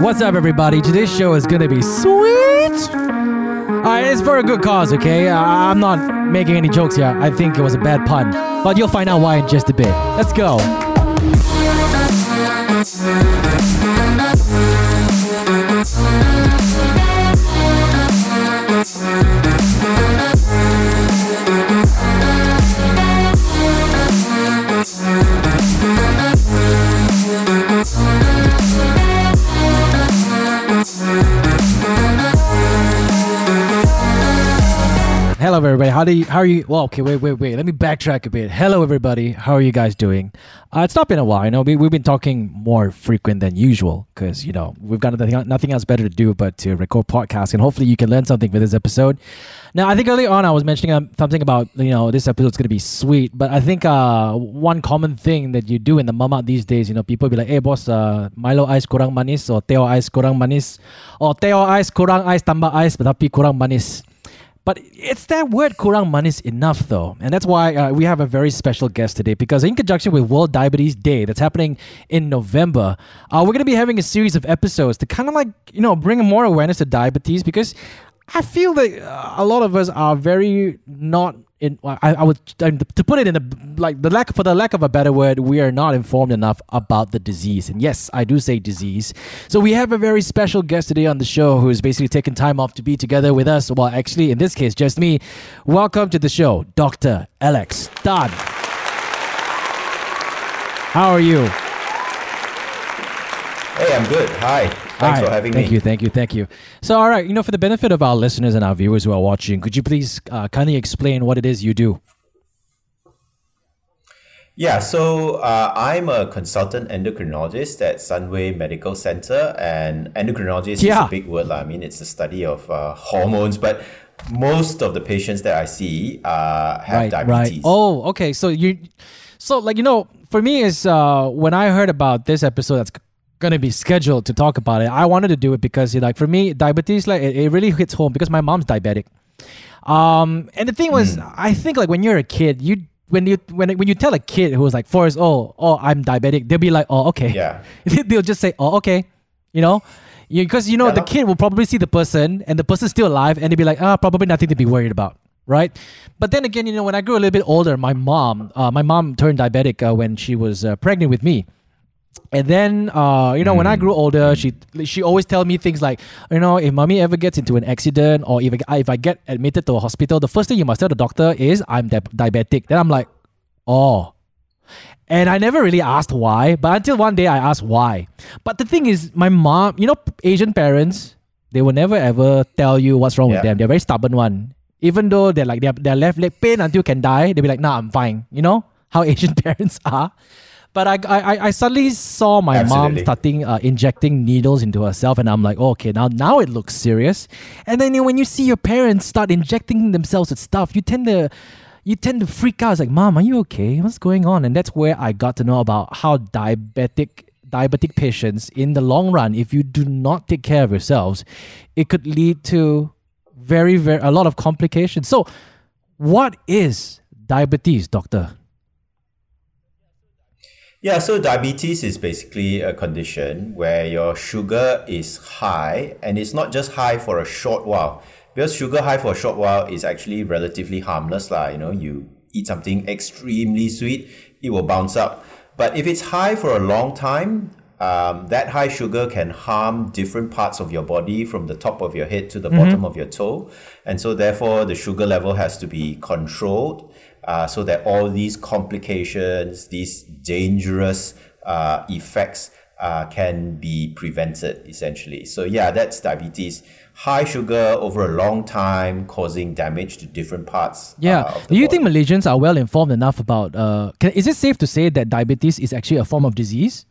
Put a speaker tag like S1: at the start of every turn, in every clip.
S1: What's up, everybody? Today's show is gonna be sweet. Alright, it's for a good cause, okay? I- I'm not making any jokes here. I think it was a bad pun, but you'll find out why in just a bit. Let's go. Hello, everybody. How do you? How are you? Well, okay. Wait, wait, wait. Let me backtrack a bit. Hello, everybody. How are you guys doing? Uh, it's not been a while. You know we, we've been talking more frequent than usual because you know we've got nothing, nothing else better to do but to record podcasts, and hopefully you can learn something for this episode. Now, I think early on I was mentioning um, something about you know this episode's gonna be sweet, but I think uh, one common thing that you do in the mama these days, you know, people be like, "Hey, boss, uh, Milo ice kurang manis or Teo ice kurang manis or Teo ice kurang ice tambah ice but kurang manis." But it's that word kurang manis enough though. And that's why uh, we have a very special guest today because in conjunction with World Diabetes Day that's happening in November, uh, we're going to be having a series of episodes to kind of like, you know, bring more awareness to diabetes because I feel that uh, a lot of us are very not in. I, I would to put it in the like the lack for the lack of a better word, we are not informed enough about the disease. And yes, I do say disease. So we have a very special guest today on the show who is basically taking time off to be together with us. Well, actually, in this case, just me. Welcome to the show, Doctor Alex Tan. How are you?
S2: Hey, I'm good. Hi. Thanks
S1: Hi.
S2: for having
S1: thank
S2: me.
S1: Thank you, thank you, thank you. So, all right, you know, for the benefit of our listeners and our viewers who are watching, could you please uh, kindly explain what it is you do?
S2: Yeah, so uh, I'm a consultant endocrinologist at Sunway Medical Center, and endocrinologist
S1: Yeah.
S2: is a big word. I mean, it's the study of uh, hormones, but most of the patients that I see uh, have
S1: right,
S2: diabetes.
S1: right. Oh, okay. So you, so like you know, for me is uh, when I heard about this episode that's going to be scheduled to talk about it, I wanted to do it because like for me, diabetes like it, it really hits home because my mom's diabetic. Um, and the thing was,
S2: Hmm.
S1: I think like when you're a kid, you when you when when you tell a kid who was like four years old, oh, I'm diabetic, they'll be like, oh, okay.
S2: Yeah.
S1: they'll just say, oh, okay, you know, because you know
S2: Yeah,
S1: the kid will probably see the person and the person's still alive, and they'll be like, ah, probably nothing to be worried about, right? But then again, you know, when I grew a little bit older, my mom, uh, my mom turned diabetic uh, when she was uh, pregnant with me. And then, uh, you know, when I grew older, she she always tell me things like, you know, if mommy ever gets into an accident or if I, if I get admitted to a hospital, the first thing you must tell the doctor is I'm di- diabetic. Then I'm like, oh. And I never really asked why, but until one day I asked why. But the thing is, my mom, you know, Asian parents, they will never ever tell you what's wrong with them. They're very stubborn one. Even though they're like their their left leg pain until you can die, they'll be like, nah, I'm fine. You know how Asian parents are. But I, I, I- suddenly saw my mom starting uh, injecting needles into herself, and I'm like, oh, okay, now now it looks serious. And then you know, when you see your parents start injecting themselves with stuff, you tend to you tend to freak out. It's like, mom, are you okay? What's going on? And that's where I got to know about how diabetic diabetic patients, in the long run, if you do not take care of yourselves, it could lead to very very a lot of complications. So, what is diabetes, doctor?
S2: Yeah, so diabetes is basically a condition where your sugar is high, and it's not just high for a short while. Because sugar high for a short while is actually relatively harmless, lah. You know, you eat something extremely sweet, it will bounce up. But if it's high for a long time, um, that high sugar can harm different parts of your body from the top of your head to the bottom of your toe. And so, therefore, the sugar level has to be controlled uh, so that all these complications, these dangerous uh, effects uh, can be prevented essentially. So, yeah, that's diabetes. High sugar over a long time causing damage to different parts.
S1: Yeah.
S2: uh, of the
S1: Do you
S2: body.
S1: think Malaysians are well informed enough about? Uh, can, is it safe to say that diabetes is actually a form of disease?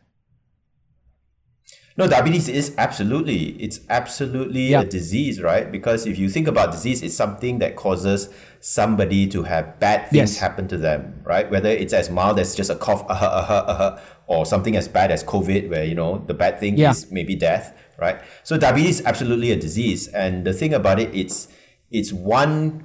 S2: No, diabetes is absolutely, it's absolutely
S1: Yeah.
S2: a disease, right? Because if you think about disease, it's something that causes somebody to have bad things
S1: Yes.
S2: happen to them, right? Whether it's as mild as just a cough, uh, uh, uh, or something as bad as COVID, where, you know, the bad thing
S1: Yeah.
S2: is maybe death, right? So diabetes is absolutely a disease. And the thing about it, it's, it's one,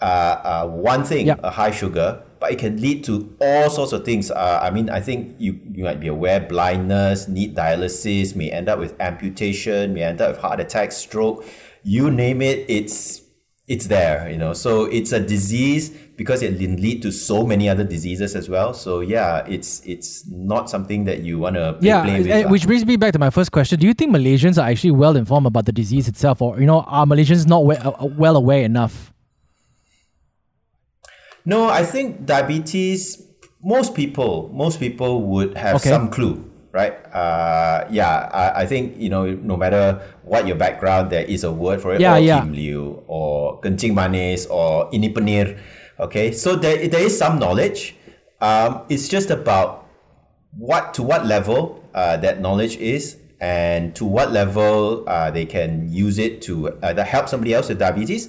S2: uh, uh, one thing,
S1: Yeah.
S2: a high sugar, but it can lead to all sorts of things. Uh, I mean, I think you, you might be aware blindness, need dialysis, may end up with amputation, may end up with heart attack, stroke, you name it, it's it's there, you know. So it's a disease because it can lead to so many other diseases as well. So yeah, it's it's not something that you want to play,
S1: yeah,
S2: play with.
S1: uh, which brings me back to my first question. Do you think Malaysians are actually well informed about the disease itself, or you know, are Malaysians not uh, uh, well aware enough?
S2: No, I think diabetes. Most people, most people would have
S1: Okay.
S2: some clue, right? Uh, yeah, I, I think you know, no matter what your background, there is a word for it.
S1: Yeah,
S2: or
S1: yeah.
S2: Kim Liu, or kencing manis, or ini penir. Okay, so there, there is some knowledge. Um, it's just about what to what level uh, that knowledge is and to what level uh, they can use it to either help somebody else with diabetes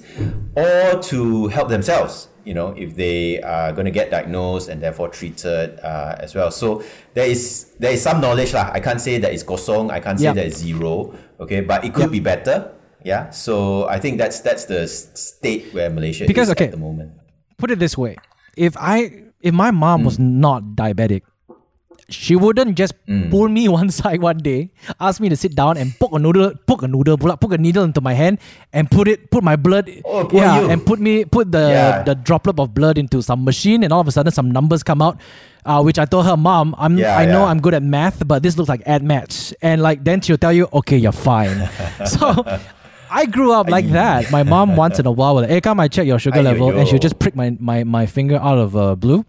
S2: or to help themselves you know if they are going to get diagnosed and therefore treated uh, as well so there is there is some knowledge lah. i can't say that it's kosong i can't say
S1: Yep.
S2: that it's zero okay but it could
S1: Yep.
S2: be better yeah so i think that's that's the state where malaysia
S1: Because,
S2: is
S1: okay,
S2: at the moment
S1: Put it this way: if I, if my mom was
S2: Mm.
S1: not diabetic, she wouldn't just
S2: Mm.
S1: pull me one side one day, ask me to sit down and poke a noodle, poke a noodle, poke a needle into my hand, and put it, put my blood,
S2: Oh,
S1: yeah,
S2: you.
S1: and put me, put the
S2: Yeah.
S1: the droplet of blood into some machine, and all of a sudden some numbers come out. Uh, which I told her, Mom, I'm
S2: Yeah,
S1: I know
S2: yeah.
S1: I'm good at math, but this looks like add match. And like then she'll tell you, okay, you're fine. so I grew up like that. My mom once in a while will like, hey, come I check your sugar level, and she'll just prick my, my, my finger out of uh, blue.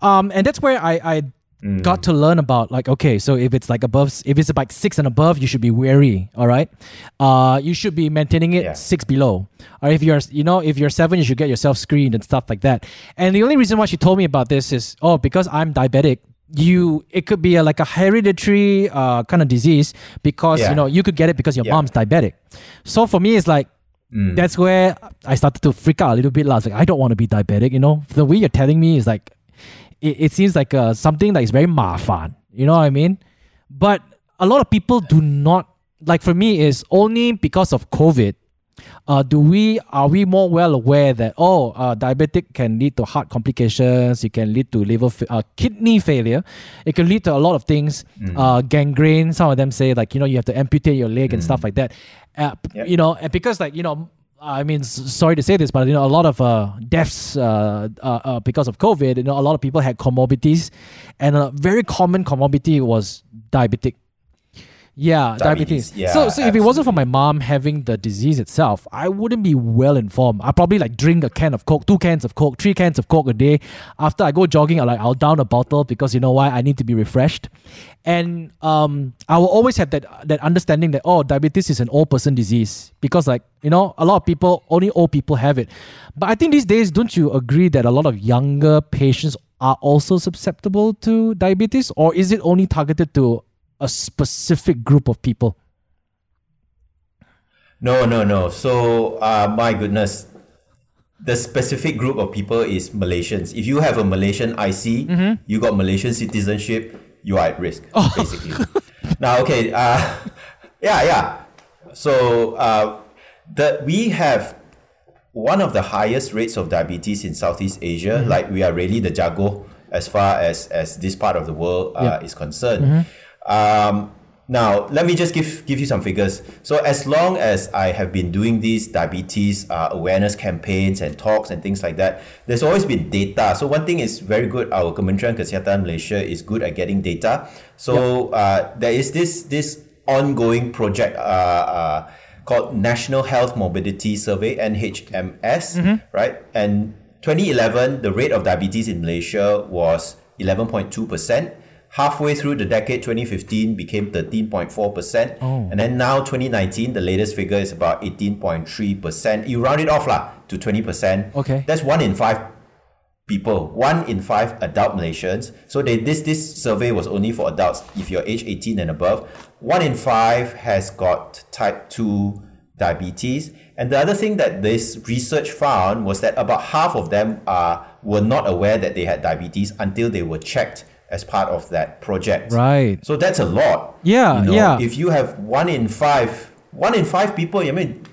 S1: Um, and that's where I, I
S2: Mm.
S1: got to learn about like, okay, so if it's like above, if it's like six and above, you should be wary. All right. Uh, you should be maintaining it
S2: Yeah.
S1: six below. Or if you're, you know, if you're seven, you should get yourself screened and stuff like that. And the only reason why she told me about this is, oh, because I'm diabetic, you it could be a, like a hereditary uh, kind of disease because
S2: Yeah.
S1: you know you could get it because your
S2: Yeah.
S1: mom's diabetic. So for me, it's like
S2: Mm.
S1: that's where I started to freak out a little bit. I was like, I don't want to be diabetic. You know, the way you're telling me is like, it, it seems like uh, something that is very mafan. You know what I mean? But a lot of people do not like. For me, is only because of COVID. Uh, do we are we more well aware that oh, uh, diabetic can lead to heart complications? It can lead to liver, fa- uh, kidney failure. It can lead to a lot of things. Uh, gangrene. Some of them say like you know you have to amputate your leg and stuff like that. Uh,
S2: Yep.
S1: You know, and because like you know I mean, sorry to say this, but you know, a lot of uh, deaths uh, uh, uh, because of COVID. You know, a lot of people had comorbidities, and a very common comorbidity was diabetic. Yeah, diabetes.
S2: Diabetes, yeah,
S1: so, so if it wasn't for my mom having the disease itself, I wouldn't be well informed. I probably like drink a can of coke, two cans of coke, three cans of coke a day. After I go jogging, I like I'll down a bottle because you know why I need to be refreshed, and um, I will always have that that understanding that oh, diabetes is an old person disease because like you know a lot of people only old people have it, but I think these days don't you agree that a lot of younger patients are also susceptible to diabetes, or is it only targeted to a specific group of people?
S2: No, no, no. So, uh, my goodness, the specific group of people is Malaysians. If you have a Malaysian IC,
S1: Mm-hmm.
S2: you got Malaysian citizenship, you are at risk,
S1: Oh.
S2: basically. now, okay, uh, yeah, yeah. So, uh, the we have one of the highest rates of diabetes in Southeast Asia.
S1: Mm-hmm.
S2: Like we are really the jago as far as as this part of the world uh.
S1: Mm-hmm.
S2: is concerned. Um, now, let me just give give you some figures. So, as long as I have been doing these diabetes uh, awareness campaigns and talks and things like that, there's always been data. So, one thing is very good. Our Kementerian Kesihatan Malaysia is good at getting data. So, uh, there is this this ongoing project. Uh, uh, called National Health Morbidity Survey NHMS, right? And 2011, the rate of diabetes in Malaysia was 11.2%. Halfway through the decade, 2015 became 13.4%. And then now, 2019, the latest figure is about 18.3%. You round it off lah, to 20%.
S1: Okay.
S2: That's one in five people, one in five adult Malaysians. So they, this this survey was only for adults. If you're age 18 and above, one in five has got type 2 diabetes. And the other thing that this research found was that about half of them are were not aware that they had diabetes until they were checked as part of that project.
S1: Right.
S2: So that's a lot.
S1: Yeah,
S2: You know,
S1: yeah.
S2: If you have one in five, one in five people, I mean,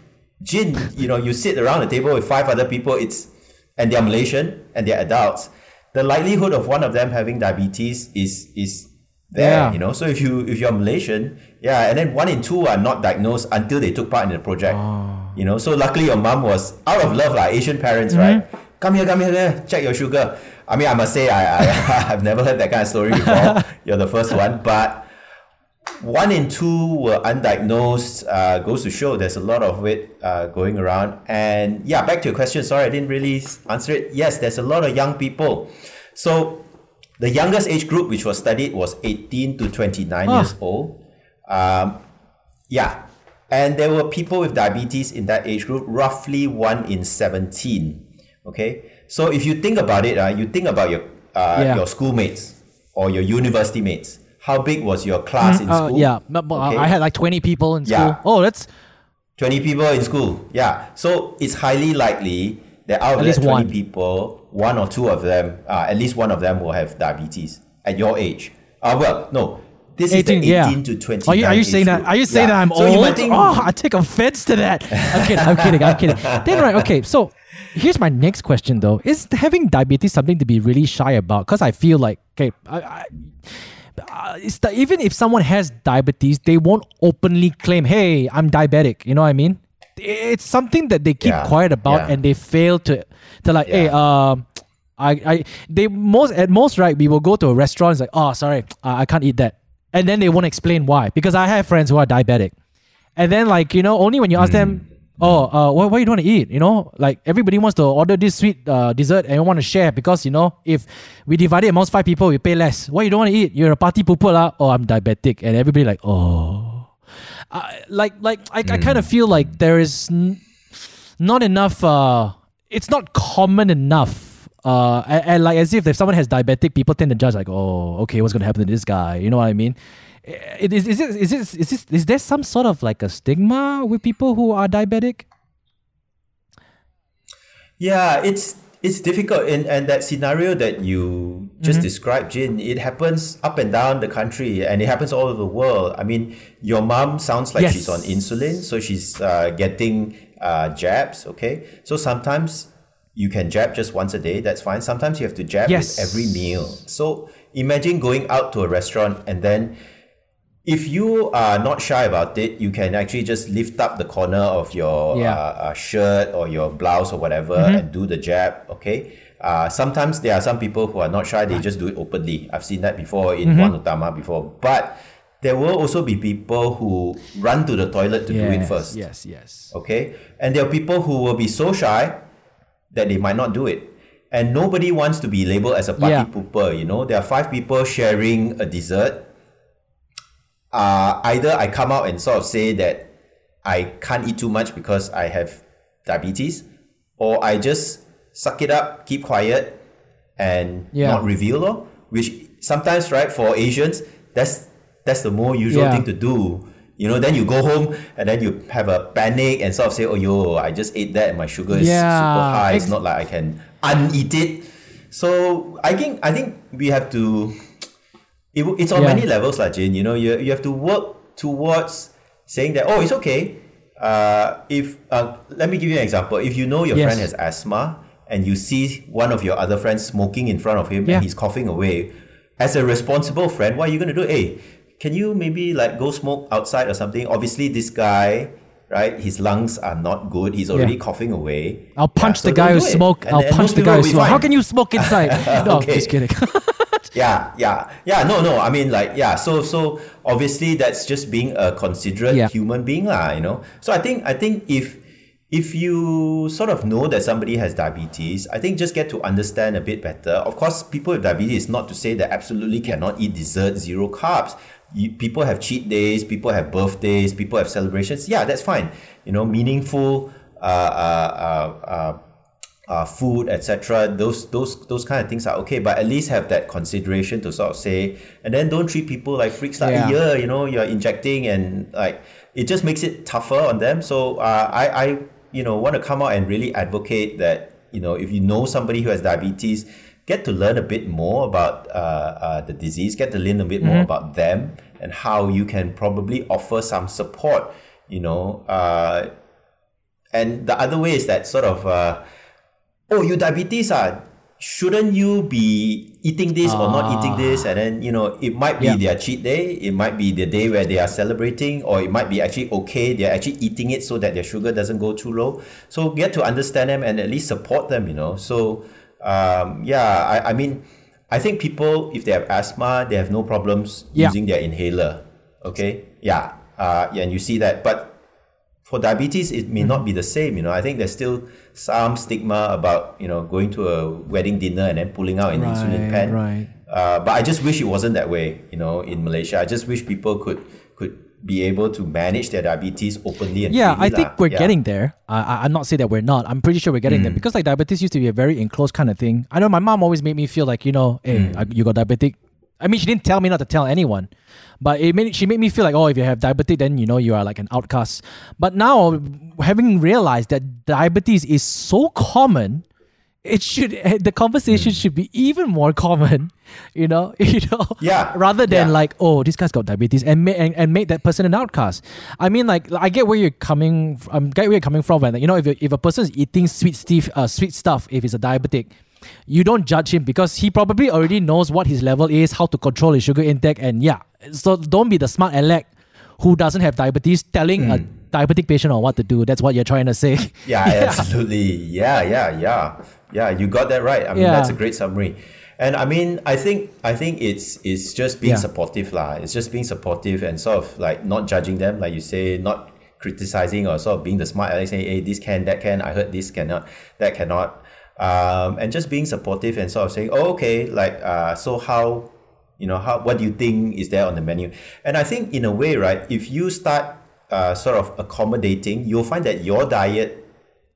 S2: Jin, you know, you sit around a table with five other people, it's and they're Malaysian and they're adults. the likelihood of one of them having diabetes is is there.
S1: Yeah.
S2: You know, so if you if you're Malaysian, yeah, and then one in two are not diagnosed until they took part in the project. Oh. You know, so luckily your mom was out of love, like Asian parents, right? Mm-hmm. Come here, come here, check your sugar. I mean, I must say, I, I I've never heard that kind of story before. You're the first one, but one in two were undiagnosed. Uh, goes to show there's a lot of it uh, going around. And yeah, back to your question. Sorry, I didn't really answer it. Yes, there's a lot of young people. So the youngest age group which was studied was 18 to 29
S1: Ah.
S2: years old. Um, yeah. And there were people with diabetes in that age group, roughly one in 17. Okay. So if you think about it, uh, you think about your, uh,
S1: Yeah.
S2: your schoolmates or your university mates. How big was your class in
S1: Uh,
S2: school?
S1: yeah, but, but
S2: Okay.
S1: I had like 20 people in school.
S2: Yeah.
S1: Oh, that's
S2: 20 people in school. Yeah. So it's highly likely that out of
S1: At
S2: that
S1: least
S2: 20
S1: one.
S2: people, one or two of them, uh, at least one of them will have diabetes at your age. Uh, well, no. This
S1: 18,
S2: is the 18
S1: yeah.
S2: to 29
S1: Are you, are you saying that? Are you saying
S2: Yeah.
S1: that I'm
S2: so
S1: old?
S2: Think,
S1: oh, I take offense to that. I'm kidding. I'm kidding. I'm kidding. Then right, okay. So here's my next question though: Is having diabetes something to be really shy about? Because I feel like okay, I, I, uh, the, even if someone has diabetes, they won't openly claim, "Hey, I'm diabetic." You know what I mean? It's something that they keep
S2: Yeah,
S1: quiet about, and they fail to to like, "Hey, um." I, I they most at most right we will go to a restaurant it's like oh sorry uh, I can't eat that and then they won't explain why. Because I have friends who are diabetic. And then like you know only when you ask them oh uh what, what you want to eat? You know like everybody wants to order this sweet uh, dessert and want to share because you know if we divide it amongst five people we pay less. What you don't want to eat? You're a party pooper lah. Oh I'm diabetic. And everybody like oh. Uh, like like I, I kind of feel like there is n- not enough uh it's not common enough uh and, and like as if if someone has diabetic people tend to judge like oh okay what's gonna happen to this guy you know what i mean is, is, it, is, it, is, this, is is there some sort of like a stigma with people who are diabetic
S2: Yeah, it's it's difficult and, and that scenario that you just
S1: Mm-hmm.
S2: described, Jin, it happens up and down the country and it happens all over the world. I mean, your mom sounds like
S1: Yes.
S2: she's on insulin, so she's uh, getting uh, jabs, okay? So sometimes you can jab just once a day, that's fine. Sometimes you have to jab
S1: Yes.
S2: with every meal. So imagine going out to a restaurant and then if you are not shy about it, you can actually just lift up the corner of your
S1: Yeah.
S2: uh, uh, shirt or your blouse or whatever
S1: Mm-hmm.
S2: and do the jab. Okay. Uh, sometimes there are some people who are not shy; they just do it openly. I've seen that before in
S1: Mm-hmm.
S2: One Utama before. But there will also be people who run to the toilet to do it first.
S1: yes yes
S2: Okay. And there are people who will be so shy that they might not do it. And nobody wants to be labeled as a party
S1: Yeah.
S2: pooper. You know, there are five people sharing a dessert. Uh, either I come out and sort of say that I can't eat too much because I have diabetes, or I just suck it up, keep quiet, and
S1: Yeah.
S2: not reveal. Which sometimes, right, for Asians, that's that's the more usual
S1: Yeah.
S2: thing to do. You know, then you go home and then you have a panic and sort of say, "Oh, yo, I just ate that and my sugar is
S1: Yeah,
S2: super high.
S1: ex-
S2: it's not like I can uneat it." So I think I think we have to. It, it's on
S1: Yeah.
S2: many levels, like Jane. You know, you you have to work towards saying that. Oh, it's okay. Uh, if uh, let me give you an example. If you know your
S1: Yes.
S2: friend has asthma and you see one of your other friends smoking in front of him
S1: Yeah.
S2: and he's coughing away, as a responsible friend, what are you going to do? Hey, can you maybe like go smoke outside or something? Obviously, this guy, right? His lungs are not good. He's already
S1: Yeah.
S2: coughing away.
S1: I'll
S2: Yeah,
S1: punch
S2: so
S1: the guy who smoke.
S2: And-
S1: I'll
S2: and
S1: punch the guy who smoke. How can you smoke inside? no,
S2: Okay.
S1: just kidding.
S2: yeah yeah yeah no no i mean like yeah so so obviously that's just being a considerate
S1: Yeah.
S2: human being lah you know so i think i think if if you sort of know that somebody has diabetes i think just get to understand a bit better of course people with diabetes is not to say that absolutely cannot eat dessert zero carbs you, people have cheat days people have birthdays people have celebrations yeah that's fine you know meaningful uh, uh, uh, uh, uh, food, etc. Those those those kind of things are okay, but at least have that consideration to sort of say, and then don't treat people like freaks. Like,
S1: Yeah.
S2: yeah, you know, you're injecting, and like it just makes it tougher on them. So uh, I I you know want to come out and really advocate that you know if you know somebody who has diabetes, get to learn a bit more about uh, uh, the disease, get to learn a bit more about them and how you can probably offer some support. You know, uh, and the other way is that sort of. Uh, oh, you diabetes ah. shouldn't you be eating this or not eating this and then you know it might be
S1: Yeah.
S2: their cheat day it might be the day where they are celebrating or it might be actually okay they're actually eating it so that their sugar doesn't go too low so get to understand them and at least support them you know so um, yeah I, I mean i think people if they have asthma they have no problems
S1: Yeah.
S2: using their inhaler okay? Yeah uh, yeah and you see that but for diabetes it may not be the same you know? I think there's still some stigma about you know going to a wedding dinner and then pulling out an insulin pen.
S1: right.
S2: uh, but i just wish it wasn't that way you know in malaysia. I just wish people could could be able to manage their diabetes openly and
S1: Yeah,
S2: freely
S1: I think
S2: lah.
S1: we're
S2: Yeah.
S1: getting there. I, I'm not saying that we're not. I'm pretty sure we're getting
S2: Mm.
S1: there because like diabetes used to be a very enclosed kind of thing. I know my mom always made me feel like you know, hey,
S2: Mm.
S1: I- you got diabetic. I mean, she didn't tell me not to tell anyone, but it made she made me feel like, oh, if you have diabetic, then you know you are like an outcast. But now, having realized that diabetes is so common, it should the conversation should be even more common. You know, you know,
S2: Yeah,
S1: rather than
S2: yeah.
S1: like, oh, this guy's got diabetes, and ma- and, and make that person an outcast. I mean, like, I get where you're coming. From, um, get where you're coming from. When you know, if if a person is eating sweet stuff, uh, sweet stuff, if he's a diabetic, you don't judge him because he probably already knows what his level is, how to control his sugar intake, and yeah. So don't be the smart aleck who doesn't have diabetes telling a diabetic patient on what to do. That's what you're trying to say.
S2: Yeah, absolutely. Yeah, yeah, yeah, yeah. You got that right. I mean,
S1: Yeah.
S2: that's a great summary. And I mean, I think I think it's it's just being
S1: Yeah.
S2: supportive, lah. It's just being supportive and sort of like not judging them, like you say, not criticizing or sort of being the smart aleck, saying, "Hey, this can, that can. I heard this cannot, that cannot," um, and just being supportive and sort of saying, "Oh, okay, like, uh, so how." You know how? What do you think is there on the menu? And I think in a way, right? If you start uh, sort of accommodating, you'll find that your diet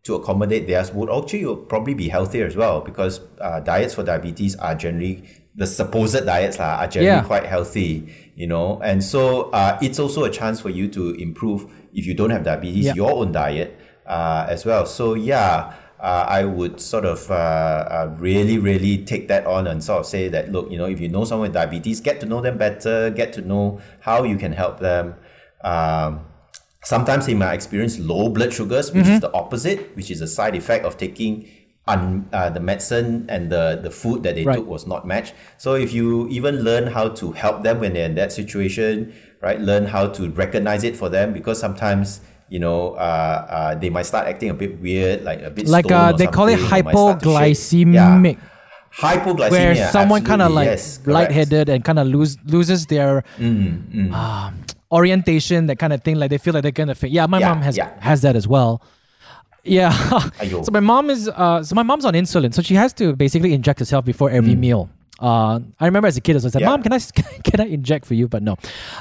S2: to accommodate theirs would actually probably be healthier as well because uh, diets for diabetes are generally the supposed diets are generally
S1: Yeah.
S2: quite healthy, you know, and so uh, it's also a chance for you to improve if you don't have diabetes
S1: Yeah.
S2: your own diet uh, as well. So yeah. Uh, I would sort of uh, uh, really, really take that on and sort of say that, look, you know, if you know someone with diabetes, get to know them better, get to know how you can help them. Um, sometimes they might experience low blood sugars, which
S1: Mm-hmm.
S2: is the opposite, which is a side effect of taking un, uh, the medicine and the, the food that they
S1: Right.
S2: took was not matched. So if you even learn how to help them when they're in that situation, right, learn how to recognize it for them because sometimes you know uh, uh, they might start acting a bit weird, like a bit
S1: like uh, they call it
S2: something, or might start to shake.
S1: hypoglycemic.
S2: Yeah. Hypoglycemia,
S1: where someone kind of like
S2: yes. Mm,
S1: lightheaded and kind of lose loses their um, orientation, that kind of thing. Like they feel like they're gonna faint. Yeah, my
S2: Yeah,
S1: mom has
S2: yeah.
S1: has that as well. Yeah. So my mom is uh, so my mom's on insulin, so she has to basically inject herself before every meal. Uh, I remember as a kid, I was like,
S2: Mm. Yeah.
S1: "Mom, can I can I inject for you?" But no.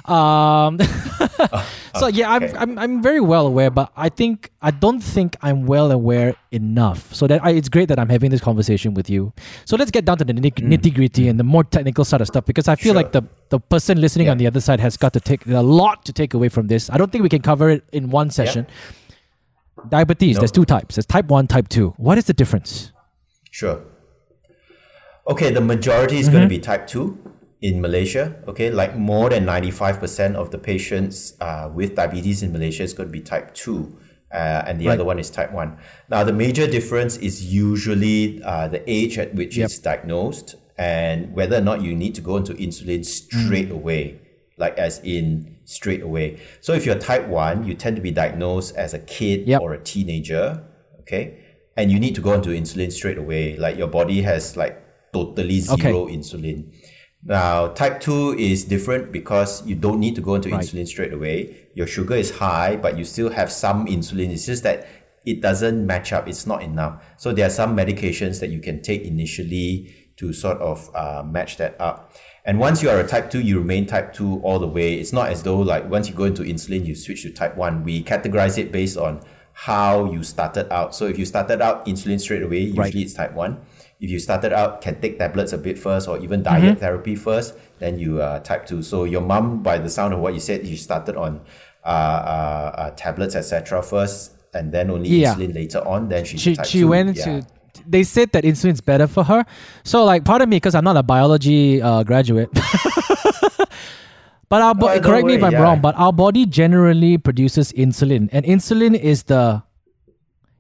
S1: Um, so yeah, I'm,
S2: okay.
S1: I'm I'm very well aware, but I think I don't think I'm well aware enough. So that I, it's great that I'm having this conversation with you. So let's get down to the nitty gritty and the more technical side of stuff because I feel
S2: Mm. Sure.
S1: like the the person listening
S2: Yeah.
S1: on the other side has got to take a lot to take away from this. I don't think we can cover it in one session. Diabetes,
S2: No.
S1: there's two types. There's type one, type two. What is the difference?
S2: Sure. Okay, the majority is
S1: Mm-hmm.
S2: going to be type 2 in Malaysia. Okay, like more than 95% of the patients uh, with diabetes in Malaysia is going to be type 2. Uh, and the
S1: Right.
S2: other one is type 1. Now, the major difference is usually uh, the age at which
S1: Yep.
S2: it's diagnosed and whether or not you need to go into insulin straight
S1: Mm.
S2: away, like as in straight away. So, if you're type 1, you tend to be diagnosed as a kid
S1: Yep.
S2: or a teenager, okay? And you need to go into insulin straight away. Like your body has like totally zero insulin. Now, type 2 is different because you don't need to go into
S1: Right.
S2: insulin straight away. Your sugar is high, but you still have some insulin. It's just that it doesn't match up, it's not enough. So, there are some medications that you can take initially to sort of uh, match that up. And once you are a type 2, you remain type 2 all the way. It's not as though, like, once you go into insulin, you switch to type 1. We categorize it based on how you started out. So, if you started out insulin straight away, usually
S1: Right.
S2: it's type 1 if you started out can take tablets a bit first or even diet
S1: Mm-hmm.
S2: therapy first then you are type 2 so your mom by the sound of what you said you started on uh, uh, uh, tablets etc first and then only
S1: Yeah.
S2: insulin later on then she's
S1: she she
S2: 2.
S1: went
S2: yeah.
S1: to they said that insulin's better for her so like pardon me because i'm not a biology uh, graduate but our bo-
S2: Oh, don't
S1: correct me if i'm
S2: yeah.
S1: wrong but our body generally produces insulin and insulin is the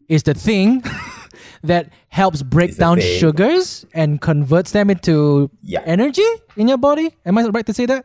S1: is the thing that helps break
S2: It's
S1: down sugars and converts them into
S2: Yeah.
S1: energy in your body. Am I right to say that?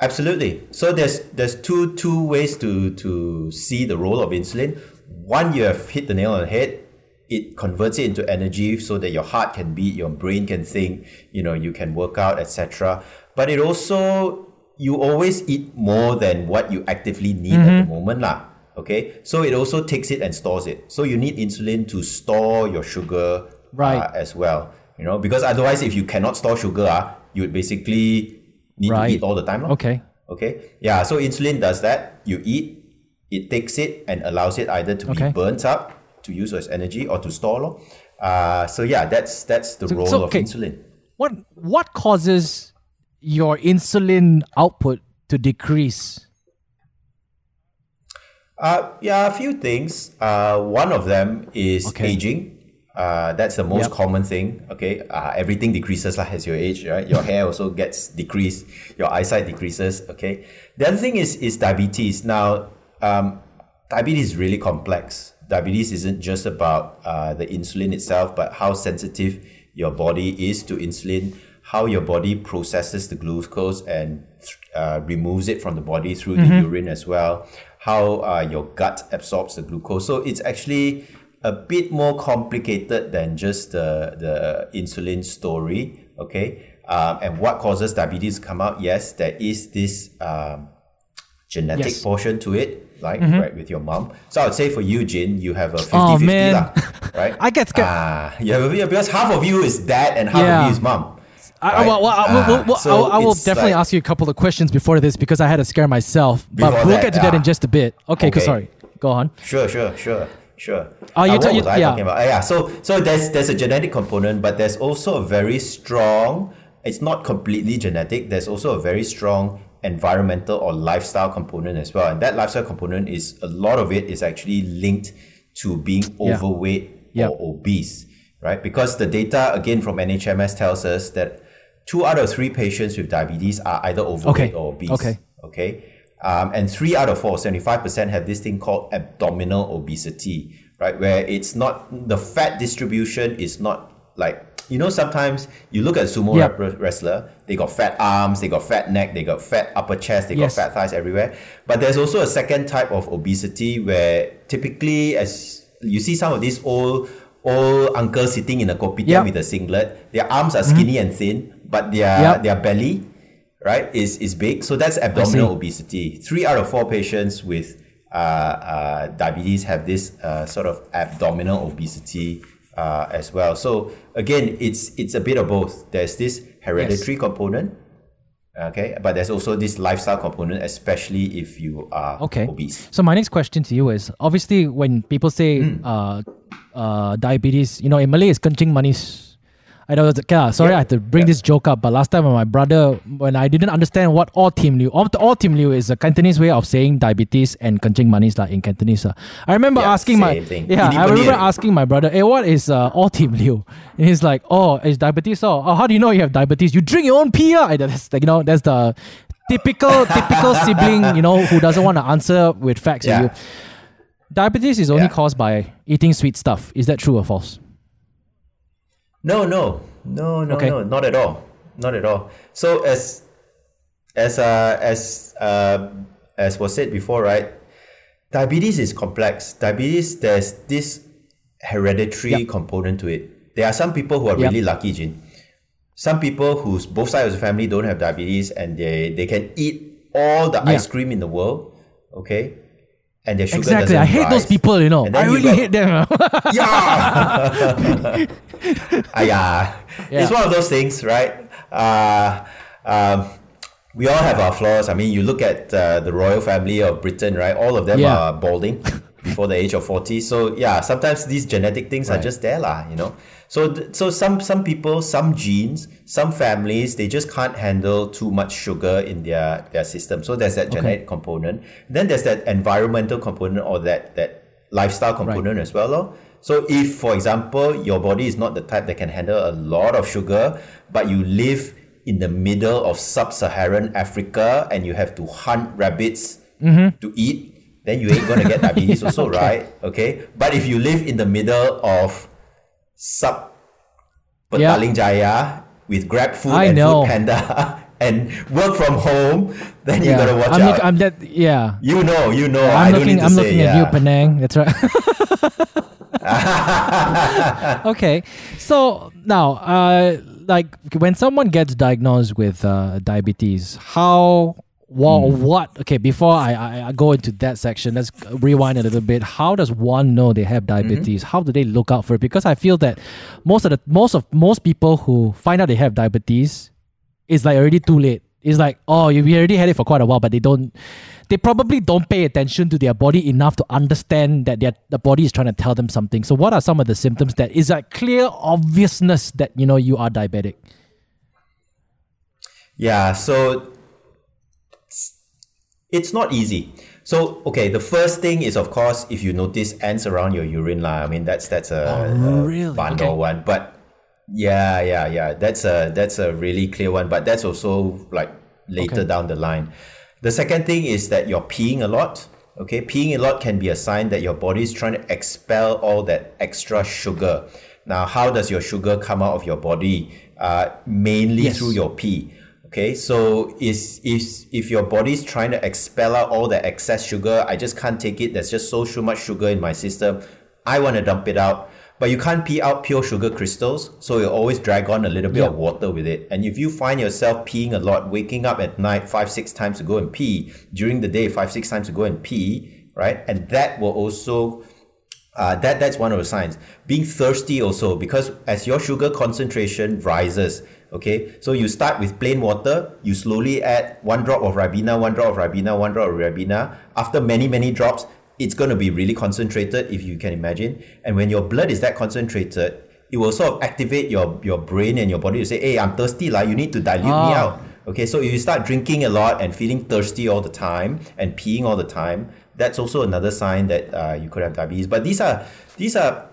S2: Absolutely. So there's there's two two ways to to see the role of insulin. One, you have hit the nail on the head. It converts it into energy so that your heart can beat, your brain can think, you know, you can work out, etc. But it also you always eat more than what you actively need at the mm-hmm. moment, lah. Okay, so it also takes it and stores it. So you need insulin to store your sugar
S1: Right.
S2: uh, as well. You know, because otherwise, if you cannot store sugar, ah, you would basically need
S1: Right.
S2: to eat all the time.
S1: Okay.
S2: Okay. Yeah. So insulin does that. You eat, it takes it and allows it either to
S1: Okay.
S2: be burnt up to use as energy or to store. Uh, so yeah, that's that's the role
S1: so,
S2: of
S1: okay.
S2: insulin.
S1: What what causes your insulin output to decrease?
S2: Uh, yeah, a few things. Uh, one of them is
S1: Okay.
S2: aging. Uh, that's the most
S1: Yep.
S2: common thing. Okay, uh, everything decreases like as you age, right? Your hair also gets decreased. Your eyesight decreases. Okay. The other thing is is diabetes. Now, um, diabetes is really complex. Diabetes isn't just about uh, the insulin itself, but how sensitive your body is to insulin, how your body processes the glucose and uh, removes it from the body through the urine as well, how uh, your gut absorbs the glucose. So it's actually a bit more complicated than just the, the insulin story. Okay. Um, and what causes diabetes to come out? Yes, there is this um, genetic
S1: Yes.
S2: portion to it, like right with your mom. So I would say for you, Jin, you have a 50
S1: Oh,
S2: 50
S1: man.
S2: lah, right?
S1: I get scared.
S2: Ah, you have a, because half of you is dad and half
S1: Yeah.
S2: of you is mom.
S1: I, well, well, I, will-
S2: Ah,
S1: will-
S2: so
S1: I, I will definitely
S2: like-
S1: ask you a couple of questions before this because I had to scare myself. But we'll
S2: that,
S1: get to that in just a bit. Okay,
S2: Okay.
S1: sorry. Go on.
S2: Sure, sure, sure, sure.
S1: Oh, you
S2: Uh,
S1: ta- you-
S2: was I
S1: yeah.
S2: talking about? Uh, yeah, so so there's there's a genetic component, but there's also a very strong. It's not completely genetic. There's also a very strong environmental or lifestyle component as well, and that lifestyle component is a lot of it is actually linked to being overweight
S1: Yeah.
S2: or obese, right? Because the data again from NHMS tells us that two out of three patients with diabetes are either overweight
S1: Okay.
S2: or obese.
S1: Okay.
S2: Okay. Um, and three out of four, 75% have this thing called abdominal obesity, right? Where it's not, the fat distribution is not like, you know, sometimes you look at a sumo rep- wrestler, they got fat arms, they got fat neck, they got fat upper chest, they
S1: Yes.
S2: got fat thighs everywhere. But there's also a second type of obesity where typically, as you see some of these old, old uncles sitting in a kopitiam
S1: Yeah.
S2: with a singlet, their arms are skinny and thin, but their,
S1: Yep.
S2: their belly right is is big. So that's abdominal obesity. Three out of four patients with uh, uh, diabetes have this uh, sort of abdominal obesity uh, as well. So again it's it's a bit of both. There's this hereditary component okay but there's also this lifestyle component especially if you are
S1: Okay.
S2: obese.
S1: So my next question to you is obviously when people say uh, diabetes, you know, in Malay it's kencing manis. I know that's yeah, sorry I had to bring this joke up, but last time when my brother when I didn't understand what all team liu, all, all team liu is a Cantonese way of saying diabetes and kencing manis like in Cantonese. uh. I remember
S2: Yeah,
S1: asking my
S2: thing.
S1: yeah, I remember asking my brother, hey, what is uh, all team liu? And he's like, oh, it's diabetes. Oh, oh, how do you know you have diabetes? You drink your own pee. ah." That's like, you know, that's the typical typical sibling, you know, who doesn't want to answer with facts.
S2: Yeah.
S1: you. Diabetes is only
S2: Yeah.
S1: caused by eating sweet stuff. Is that true or false?
S2: No, no, no, no,
S1: Okay.
S2: no, not at all, not at all. So as as uh, as uh, as was said before, right? Diabetes is complex. Diabetes, there's this hereditary component to it. There are some people who are
S1: Yep.
S2: really lucky, Jin. Some people whose both sides of the family don't have diabetes and they they can eat all the
S1: Yeah.
S2: ice cream in the world, okay, and their sugar
S1: exactly. I hate those people, you know. I really
S2: got-
S1: hate them.
S2: Yeah. Ah, yeah. It's one of those things, right? Uh, um, we all have our flaws. I mean, you look at uh, the royal family of Britain, right? All of them
S1: Yeah.
S2: are balding before the age of 40. So, yeah, sometimes these genetic things are just there, lah, you know? So, th- so some, some people, some genes, some families, they just can't handle too much sugar in their, their system. So there's that genetic component. Then there's that environmental component or that, that lifestyle component as well. lor. So if, for example, your body is not the type that can handle a lot of sugar, but you live in the middle of sub-Saharan Africa and you have to hunt rabbits mm-hmm. to eat, then you ain't gonna get diabetes also,
S1: okay.
S2: right? Okay. But if you live in the middle of sub. Petaling Jaya with Grab Food
S1: I
S2: and
S1: know.
S2: Food Panda and work from home, then you
S1: yeah.
S2: gotta watch
S1: I'm,
S2: out.
S1: look, I'm that. Yeah.
S2: you know, you know.
S1: I'm
S2: I don't
S1: looking.
S2: need to
S1: I'm
S2: say,
S1: looking
S2: yeah.
S1: at you, Penang. That's right. okay, so now, uh, like when someone gets diagnosed with uh, diabetes, how? Well,
S2: Hmm.
S1: what? Okay, before I, I, I go into that section, let's rewind a little bit. How does one know they have
S2: Mm-hmm.
S1: diabetes? How do they look out for it? Because I feel that most of the most of most people who find out they have diabetes, it's like already too late. It's like, oh, you we already had it for quite a while, but they don't they probably don't pay attention to their body enough to understand that their the body is trying to tell them something. So what are some of the symptoms that is a clear obviousness that you know you are diabetic?
S2: Yeah, so it's- it's not easy. So okay, the first thing is of course if you notice ants around your urine lah. I mean that's that's a,
S1: Oh,
S2: a bundle
S1: Okay.
S2: one, but yeah, yeah, yeah. That's a that's a really clear one, but that's also like later
S1: Okay.
S2: down the line. The second thing is that you're peeing a lot. Okay, peeing a lot can be a sign that your body is trying to expel all that extra sugar. Now, how does your sugar come out of your body? Uh, mainly
S1: Yes.
S2: through your pee. Okay, so is is if your body's trying to expel out all the excess sugar, I just can't take it. There's just so so much sugar in my system. I want to dump it out, but you can't pee out pure sugar crystals, so you always drag on a little bit
S1: Yeah.
S2: of water with it. And if you find yourself peeing a lot, waking up at night five six times to go and pee, during the day five six times to go and pee, right? And that will also uh, that that's one of the signs. Being thirsty also because as your sugar concentration rises, okay, so you start with plain water, you slowly add one drop of ribena, one drop of ribena, one drop of ribena. After many many drops, it's going to be really concentrated if you can imagine. And when your blood is that concentrated, it will sort of activate your your brain and your body to say, "Hey, I'm thirsty, lah. You need to dilute me
S1: Ah.
S2: out." Okay, so if you start drinking a lot and feeling thirsty all the time and peeing all the time, that's also another sign that uh, you could have diabetes. But these are these are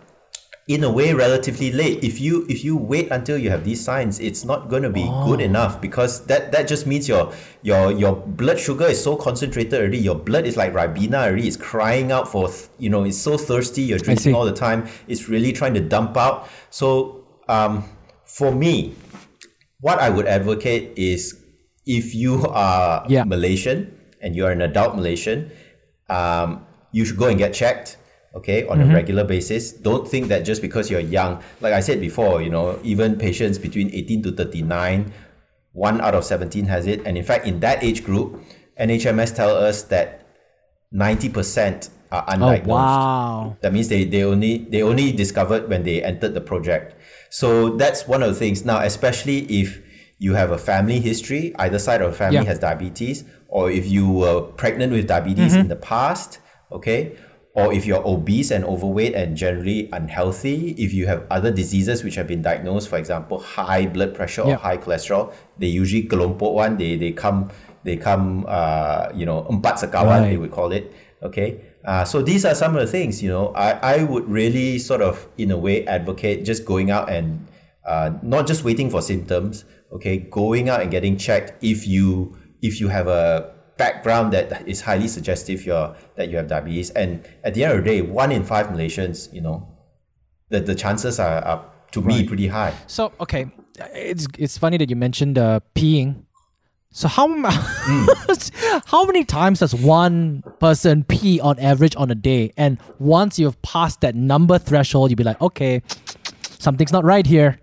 S2: in a way relatively late. If you if you wait until you have these signs, it's not going to be good enough because that that just means your your your blood sugar is so concentrated already. Your blood is like ribena already. It's crying out for you know. It's so thirsty. You're drinking all the time. It's really trying to dump out. So um, for me, what I would advocate is if you are
S1: Yeah.
S2: Malaysian and you're an adult Malaysian, um, you should go and get checked, okay, on
S1: Mm-hmm.
S2: a regular basis. Don't think that just because you're young, like I said before, you know, even patients between 18 to 39, one out of 17 has it. And in fact, in that age group, NHMS tell us that 90% are undiagnosed Oh
S1: wow!
S2: That means they, they only they only discovered when they entered the project. So that's one of the things. Now, especially if you have a family history, either side of the family
S1: Yeah.
S2: has diabetes, or if you were pregnant with diabetes
S1: Mm-hmm.
S2: in the past, okay, or if you're obese and overweight and generally unhealthy, if you have other diseases which have been diagnosed, for example, high blood pressure or
S1: Yeah.
S2: high cholesterol, they usually kelompok one, they they come they come uh, you know empat sekawan they
S1: Right.
S2: would call it. Okay. Uh, so these are some of the things, you know, I, I would really sort of, in a way, advocate just going out and uh, not just waiting for symptoms, okay, going out and getting checked if you if you have a background that is highly suggestive you're, that you have diabetes. And at the end of the day, one in five Malaysians, you know, the, the chances are, are to me pretty high.
S1: So okay, it's it's funny that you mentioned uh, peeing. So how m- how many times does one person pee on average on a day? And once you've passed that number threshold, you'd be like, okay, something's not right here.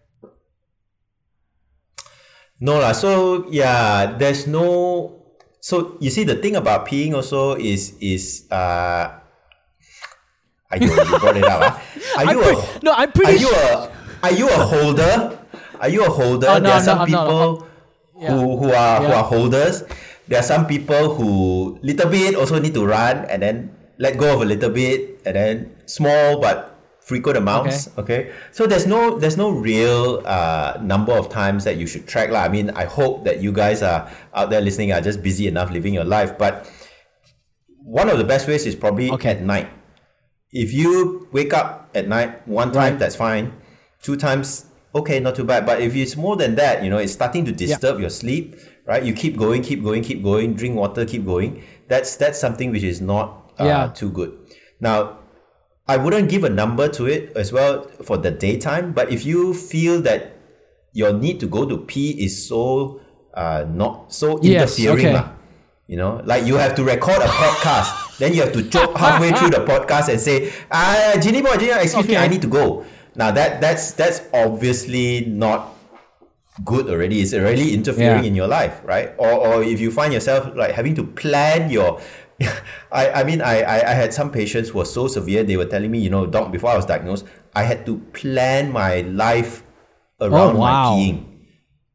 S2: No lah. So yeah, there's no. So you see, the thing about peeing also is is uh. Are you, you brought it up? ah. Are
S1: I'm
S2: you
S1: pre-
S2: a,
S1: no, I'm pretty.
S2: Are you a Are you a holder? Are you a holder?
S1: Oh, no,
S2: there are some
S1: not.
S2: people
S1: Yeah.
S2: who who are who are holders. There are some people who little bit also need to run and then let go of a little bit and then small but frequent amounts. Okay. So there's no there's no real uh, number of times that you should track. lah. I mean, I hope that you guys are out there listening are just busy enough living your life. But one of the best ways is probably
S1: Okay.
S2: at night. If you wake up at night one time,
S1: Right.
S2: that's fine. Two times, okay, not too bad. But if it's more than that, you know, it's starting to disturb your sleep, right? You keep going, keep going, keep going, drink water, keep going. That's that's something which is not uh,
S1: Yeah.
S2: too good. Now, I wouldn't give a number to it as well for the daytime, but if you feel that your need to go to pee is so uh, not so
S1: Yes,
S2: interfering,
S1: okay.
S2: you know, like you have to record a podcast, then you have to joke halfway through the podcast and say, "Ah, Ginny boy, Ginny, excuse me, I need to go." Now that that's that's obviously not good already. It's already interfering
S1: Yeah.
S2: in your life, right? Or, or if you find yourself like having to plan your, I, I mean, I, I, I had some patients who were so severe. They were telling me, you know, doc, before I was diagnosed, I had to plan my life around
S1: Oh, wow.
S2: my peeing.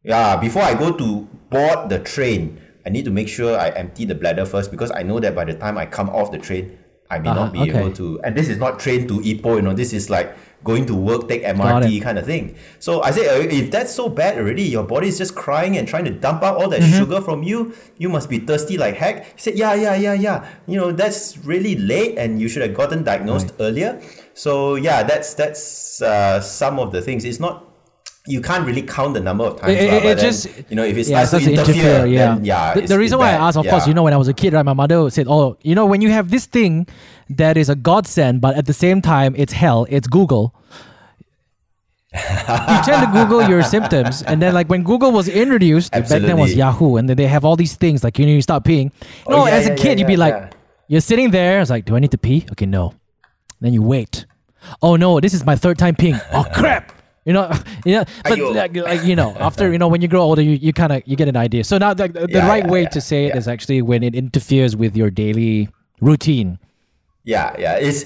S2: Yeah, before I go to board the train, I need to make sure I empty the bladder first because I know that by the time I come off the train, I may
S1: Uh-huh,
S2: not be
S1: okay.
S2: able to. And this is not train to Ipoh, you know, this is like going to work, take MRT kind of thing. So I say, uh, if that's so bad already, your body is just crying and trying to dump out all that
S1: Mm-hmm.
S2: sugar from you, you must be thirsty like heck. He said, yeah, yeah, yeah, yeah. You know, that's really late and you should have gotten diagnosed earlier. So yeah, that's that's uh, some of the things. It's not. You can't really count the number of times.
S1: It- it- it
S2: then,
S1: just-
S2: you know if it
S1: yeah,
S2: starts to
S1: to
S2: interfere,
S1: interfere, yeah.
S2: then yeah.
S1: The, the reason why I
S2: bad.
S1: asked, of course, you know, when I was a kid, right, my mother said, "Oh, you know, when you have this thing that is a godsend, but at the same time it's hell. It's Google." you tend to Google your symptoms, and then like when Google was introduced, back then was Yahoo, and then they have all these things like you know you start peeing.
S2: Oh,
S1: no,
S2: yeah,
S1: as a
S2: yeah,
S1: kid,
S2: yeah,
S1: you'd be
S2: yeah,
S1: like, you're sitting there. It's like, do I need to pee? Okay, no. Then you wait. Oh no, this is my third time peeing. Oh crap. You know, yeah, but
S2: Aiyo.
S1: like, like you know, after you know, when you grow older, you, you kind of you get an idea. So now, the, the
S2: Yeah,
S1: right
S2: yeah,
S1: way
S2: yeah,
S1: to say it is actually when it interferes with your daily routine.
S2: Yeah, yeah. It's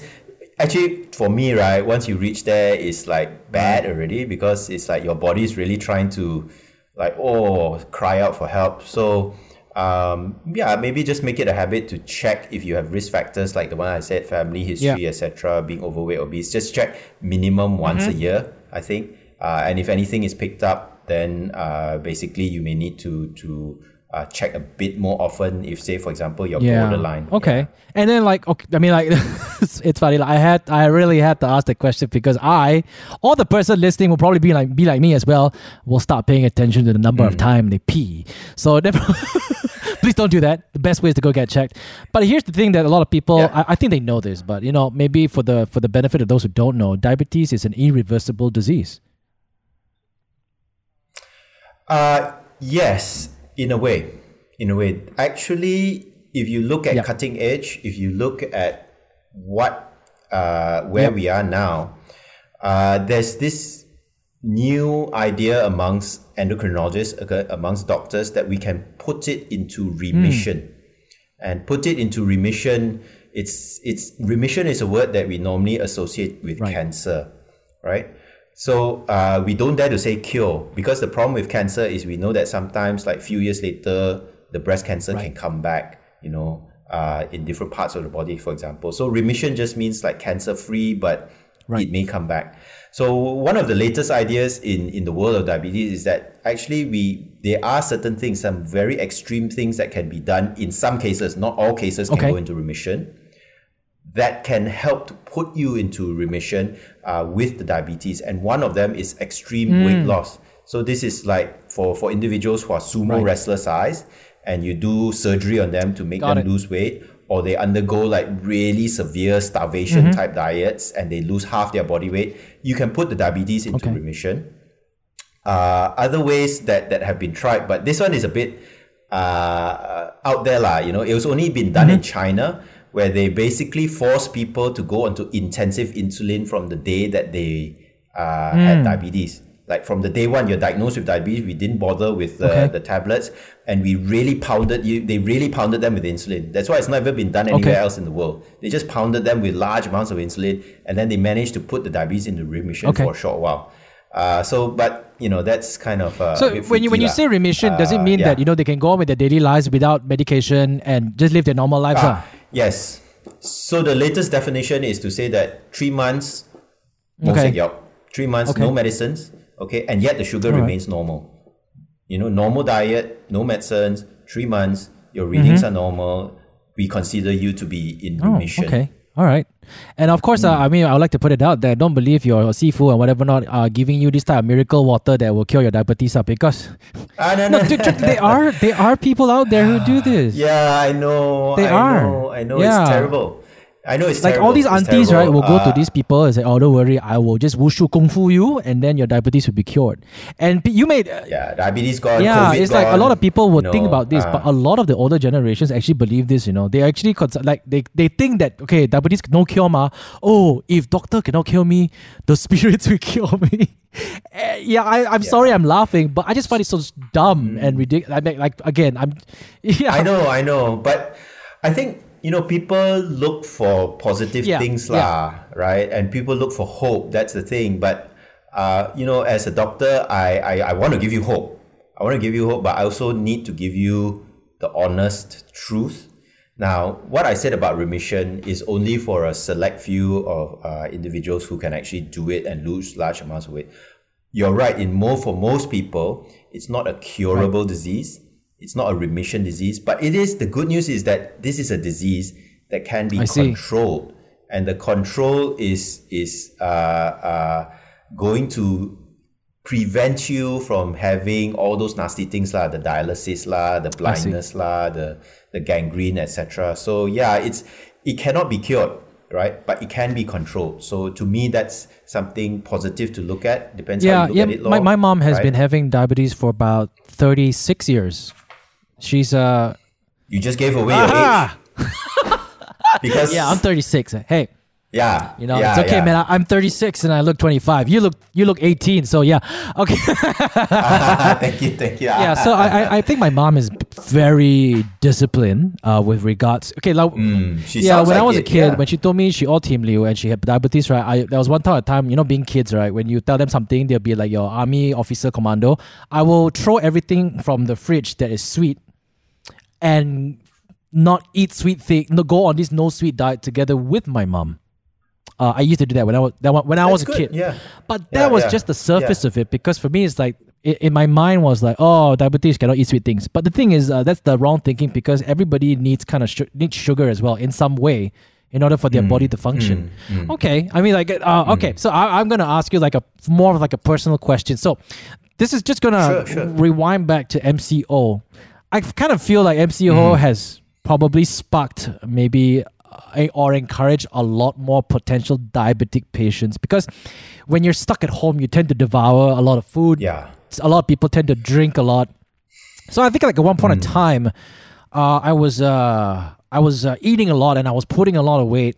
S2: actually for me, right? Once you reach there, it's like bad already because it's like your body is really trying to, like, oh, cry out for help. So, um, yeah, maybe just make it a habit to check if you have risk factors like the one I said, family history,
S1: Yeah.
S2: etc., being overweight, obese. Just check minimum once
S1: Mm-hmm.
S2: a year, I think. Uh, and if anything is picked up, then uh, basically you may need to to uh, check a bit more often. If, say, for example, you're borderline.
S1: Okay. And then like okay, I mean like it's, funny. Like, I had I really had to ask the question because I or the person listening will probably be like be like me as well. Will start paying attention to the number
S2: Mm.
S1: of time they pee. So never, please don't do that. The best way is to go get checked. But here's the thing that a lot of people
S2: Yeah.
S1: I, I think they know this, but you know maybe for the for the benefit of those who don't know, diabetes is an irreversible disease.
S2: Uh, yes, in a way. In a way. Actually, if you look at
S1: Yeah.
S2: cutting edge, if you look at what uh, where
S1: Yeah.
S2: we are now, uh, there's this new idea amongst endocrinologists, amongst doctors, that we can put it into remission. And put it into remission, it's it's remission is a word that we normally associate with
S1: Right.
S2: cancer, right? So uh, we don't dare to say cure because the problem with cancer is we know that sometimes, like few years later, the breast cancer can come back. You know, uh, in different parts of the body, for example. So remission just means like cancer free, but
S1: Right.
S2: it may come back. So one of the latest ideas in in the world of diabetes is that actually we there are certain things, some very extreme things that can be done in some cases. Not all cases can
S1: Okay.
S2: go into remission that can help to put you into remission uh, with the diabetes. And one of them is extreme
S1: Hmm.
S2: weight loss. So this is like for, for individuals who are sumo
S1: Right.
S2: wrestler size and you do surgery on them to make
S1: Got
S2: them
S1: it.
S2: lose weight or they undergo like really severe starvation
S1: Mm-hmm.
S2: type diets and they lose half their body weight, you can put the diabetes into
S1: Okay.
S2: remission uh, other ways that that have been tried, but this one is a bit uh, out there, lah. You know, it was only been done in
S1: Mm-hmm.
S2: China, where they basically force people to go onto intensive insulin from the day that they uh,
S1: Hmm.
S2: had diabetes. Like from the day one, you're diagnosed with diabetes. We didn't bother with the,
S1: Okay.
S2: the tablets, and we really pounded you. They really pounded them with insulin. That's why it's never been done anywhere
S1: Okay.
S2: else in the world. They just pounded them with large amounts of insulin, and then they managed to put the diabetes into remission
S1: Okay.
S2: for a short while. Uh, so, but you know, that's kind of uh,
S1: So when you when you say remission, does it
S2: Uh,
S1: mean
S2: yeah.
S1: that you know they can go on with their daily lives without medication and just live their normal lives?
S2: Ah, yes. So the latest definition is to say that three months, no
S1: Okay.
S2: okay. three months,
S1: Okay.
S2: no medicines, okay, and yet the sugar
S1: Alright.
S2: remains normal. You know, normal diet, no medicines, three months, your readings are normal. We consider you to be in
S1: Mm-hmm. Oh,
S2: remission.
S1: okay. All right. And of course, uh, I mean, I would like to put it out there. Don't believe your seafood and whatever not are giving you this type of miracle water that will cure your diabetes up because
S2: Ah, no,
S1: no,
S2: no.
S1: th- th- they are they are people out there who do this.
S2: Yeah, I know.
S1: They
S2: I
S1: are.
S2: know. I know.
S1: Yeah.
S2: It's terrible. I know it's
S1: like
S2: terrible.
S1: all these aunties, right, will go to
S2: Uh,
S1: these people and say, "Oh, don't worry, I will just wushu kung fu you, and then your diabetes will be cured." And you may,
S2: Yeah, diabetes gone.
S1: yeah,
S2: COVID
S1: it's like a lot of people would
S2: you
S1: think about this,
S2: uh,
S1: but a lot of the older generations actually believe this. You know, they actually cons- like they they think that okay, diabetes no cure ma. Oh, if doctor cannot cure me, the spirits will cure me. Eh, yeah, I, I'm sorry, I'm laughing, but I just find it so dumb and ridiculous. I mean, like again, I'm yeah,
S2: Mm. I know, I know, but I think you know people look for positive
S1: Yeah,
S2: things
S1: yeah.
S2: lah, right? And people look for hope. That's the thing. But uh, you know, as a doctor, I, I I want to give you hope. I want to give you hope, but I also need to give you the honest truth. Now, what I said about remission is only for a select few of uh, individuals who can actually do it and lose large amounts of weight. You're right. In more for most people, it's not a curable disease. It's not a remission disease, but it is. The good news is that this is a disease that can be
S1: I see.
S2: controlled, and the control is is uh, uh, going to prevent you from having all those nasty things lah, the dialysis lah, the blindness lah, the the gangrene, etc. So yeah, it's it cannot be cured, right? But it can be controlled. So to me, that's something positive to look at. Depends how
S1: yeah,
S2: you look
S1: yeah.
S2: at it.
S1: My, my mom has
S2: right?
S1: been having diabetes for about 36 years. She's uh
S2: You just gave away your age
S1: ah!
S2: because
S1: yeah, I'm 36. Hey,
S2: yeah,
S1: you know,
S2: yeah,
S1: it's okay,
S2: yeah.
S1: man. I, I'm 36 and I look 25. You look you look 18. So yeah, okay.
S2: thank you, thank you.
S1: yeah, so I, I I think my mom is very disciplined uh with regards. Okay, like,
S2: Mm,
S1: yeah, when I
S2: like
S1: was a kid,
S2: yeah.
S1: when she told me she all team Liu and she had diabetes, right? I there was one time a time, you know, being kids, right? When you tell them something, they'll be like your army officer commando. I will throw everything from the fridge that is sweet and not eat sweet thing, no go on this no sweet diet together with my mom. Uh, I used to do that when I was that when I was a
S2: good,
S1: kid.
S2: yeah.
S1: But
S2: Yeah,
S1: that was
S2: yeah,
S1: just the surface
S2: yeah.
S1: of it because for me it's like i in my mind was like oh diabetes cannot eat sweet things. But the thing is uh, that's the wrong thinking because everybody needs kind of su- needs sugar as well in some way in order for
S2: Mm,
S1: their body to function. Okay, I mean like uh, okay, so I, I'm gonna ask you like a more of like a personal question. So this is just gonna
S2: Sure, sure.
S1: rewind back to MCO. I kind of feel like MCO
S2: Mm-hmm.
S1: has probably sparked maybe uh, or encouraged a lot more potential diabetic patients because when you're stuck at home, you tend to devour a lot of food.
S2: Yeah.
S1: A lot of people tend to drink a lot. So I think like at one point in
S2: Mm.
S1: time, uh, I was uh, I was uh, eating a lot and I was putting a lot of weight.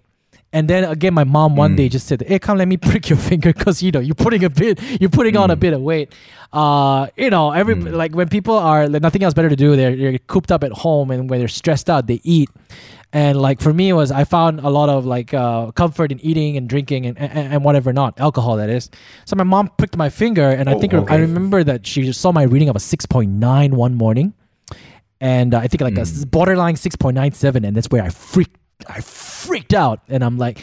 S1: And then again, my mom one
S2: Mm.
S1: day just said, "Hey, come, let me prick your finger, cause you know you're putting a bit, you're putting
S2: Mm.
S1: on a bit of weight. Uh, you know, every like when people are like nothing else better to do, they're, they're cooped up at home, and when they're stressed out, they eat. And like for me, it was I found a lot of like uh, comfort in eating and drinking and, and and whatever not alcohol that is. So my mom pricked my finger, and I
S2: Oh,
S1: think I remember that she saw my reading of a six point nine one morning and uh, I think like a borderline 6.97 and that's where I freaked I freaked out and I'm like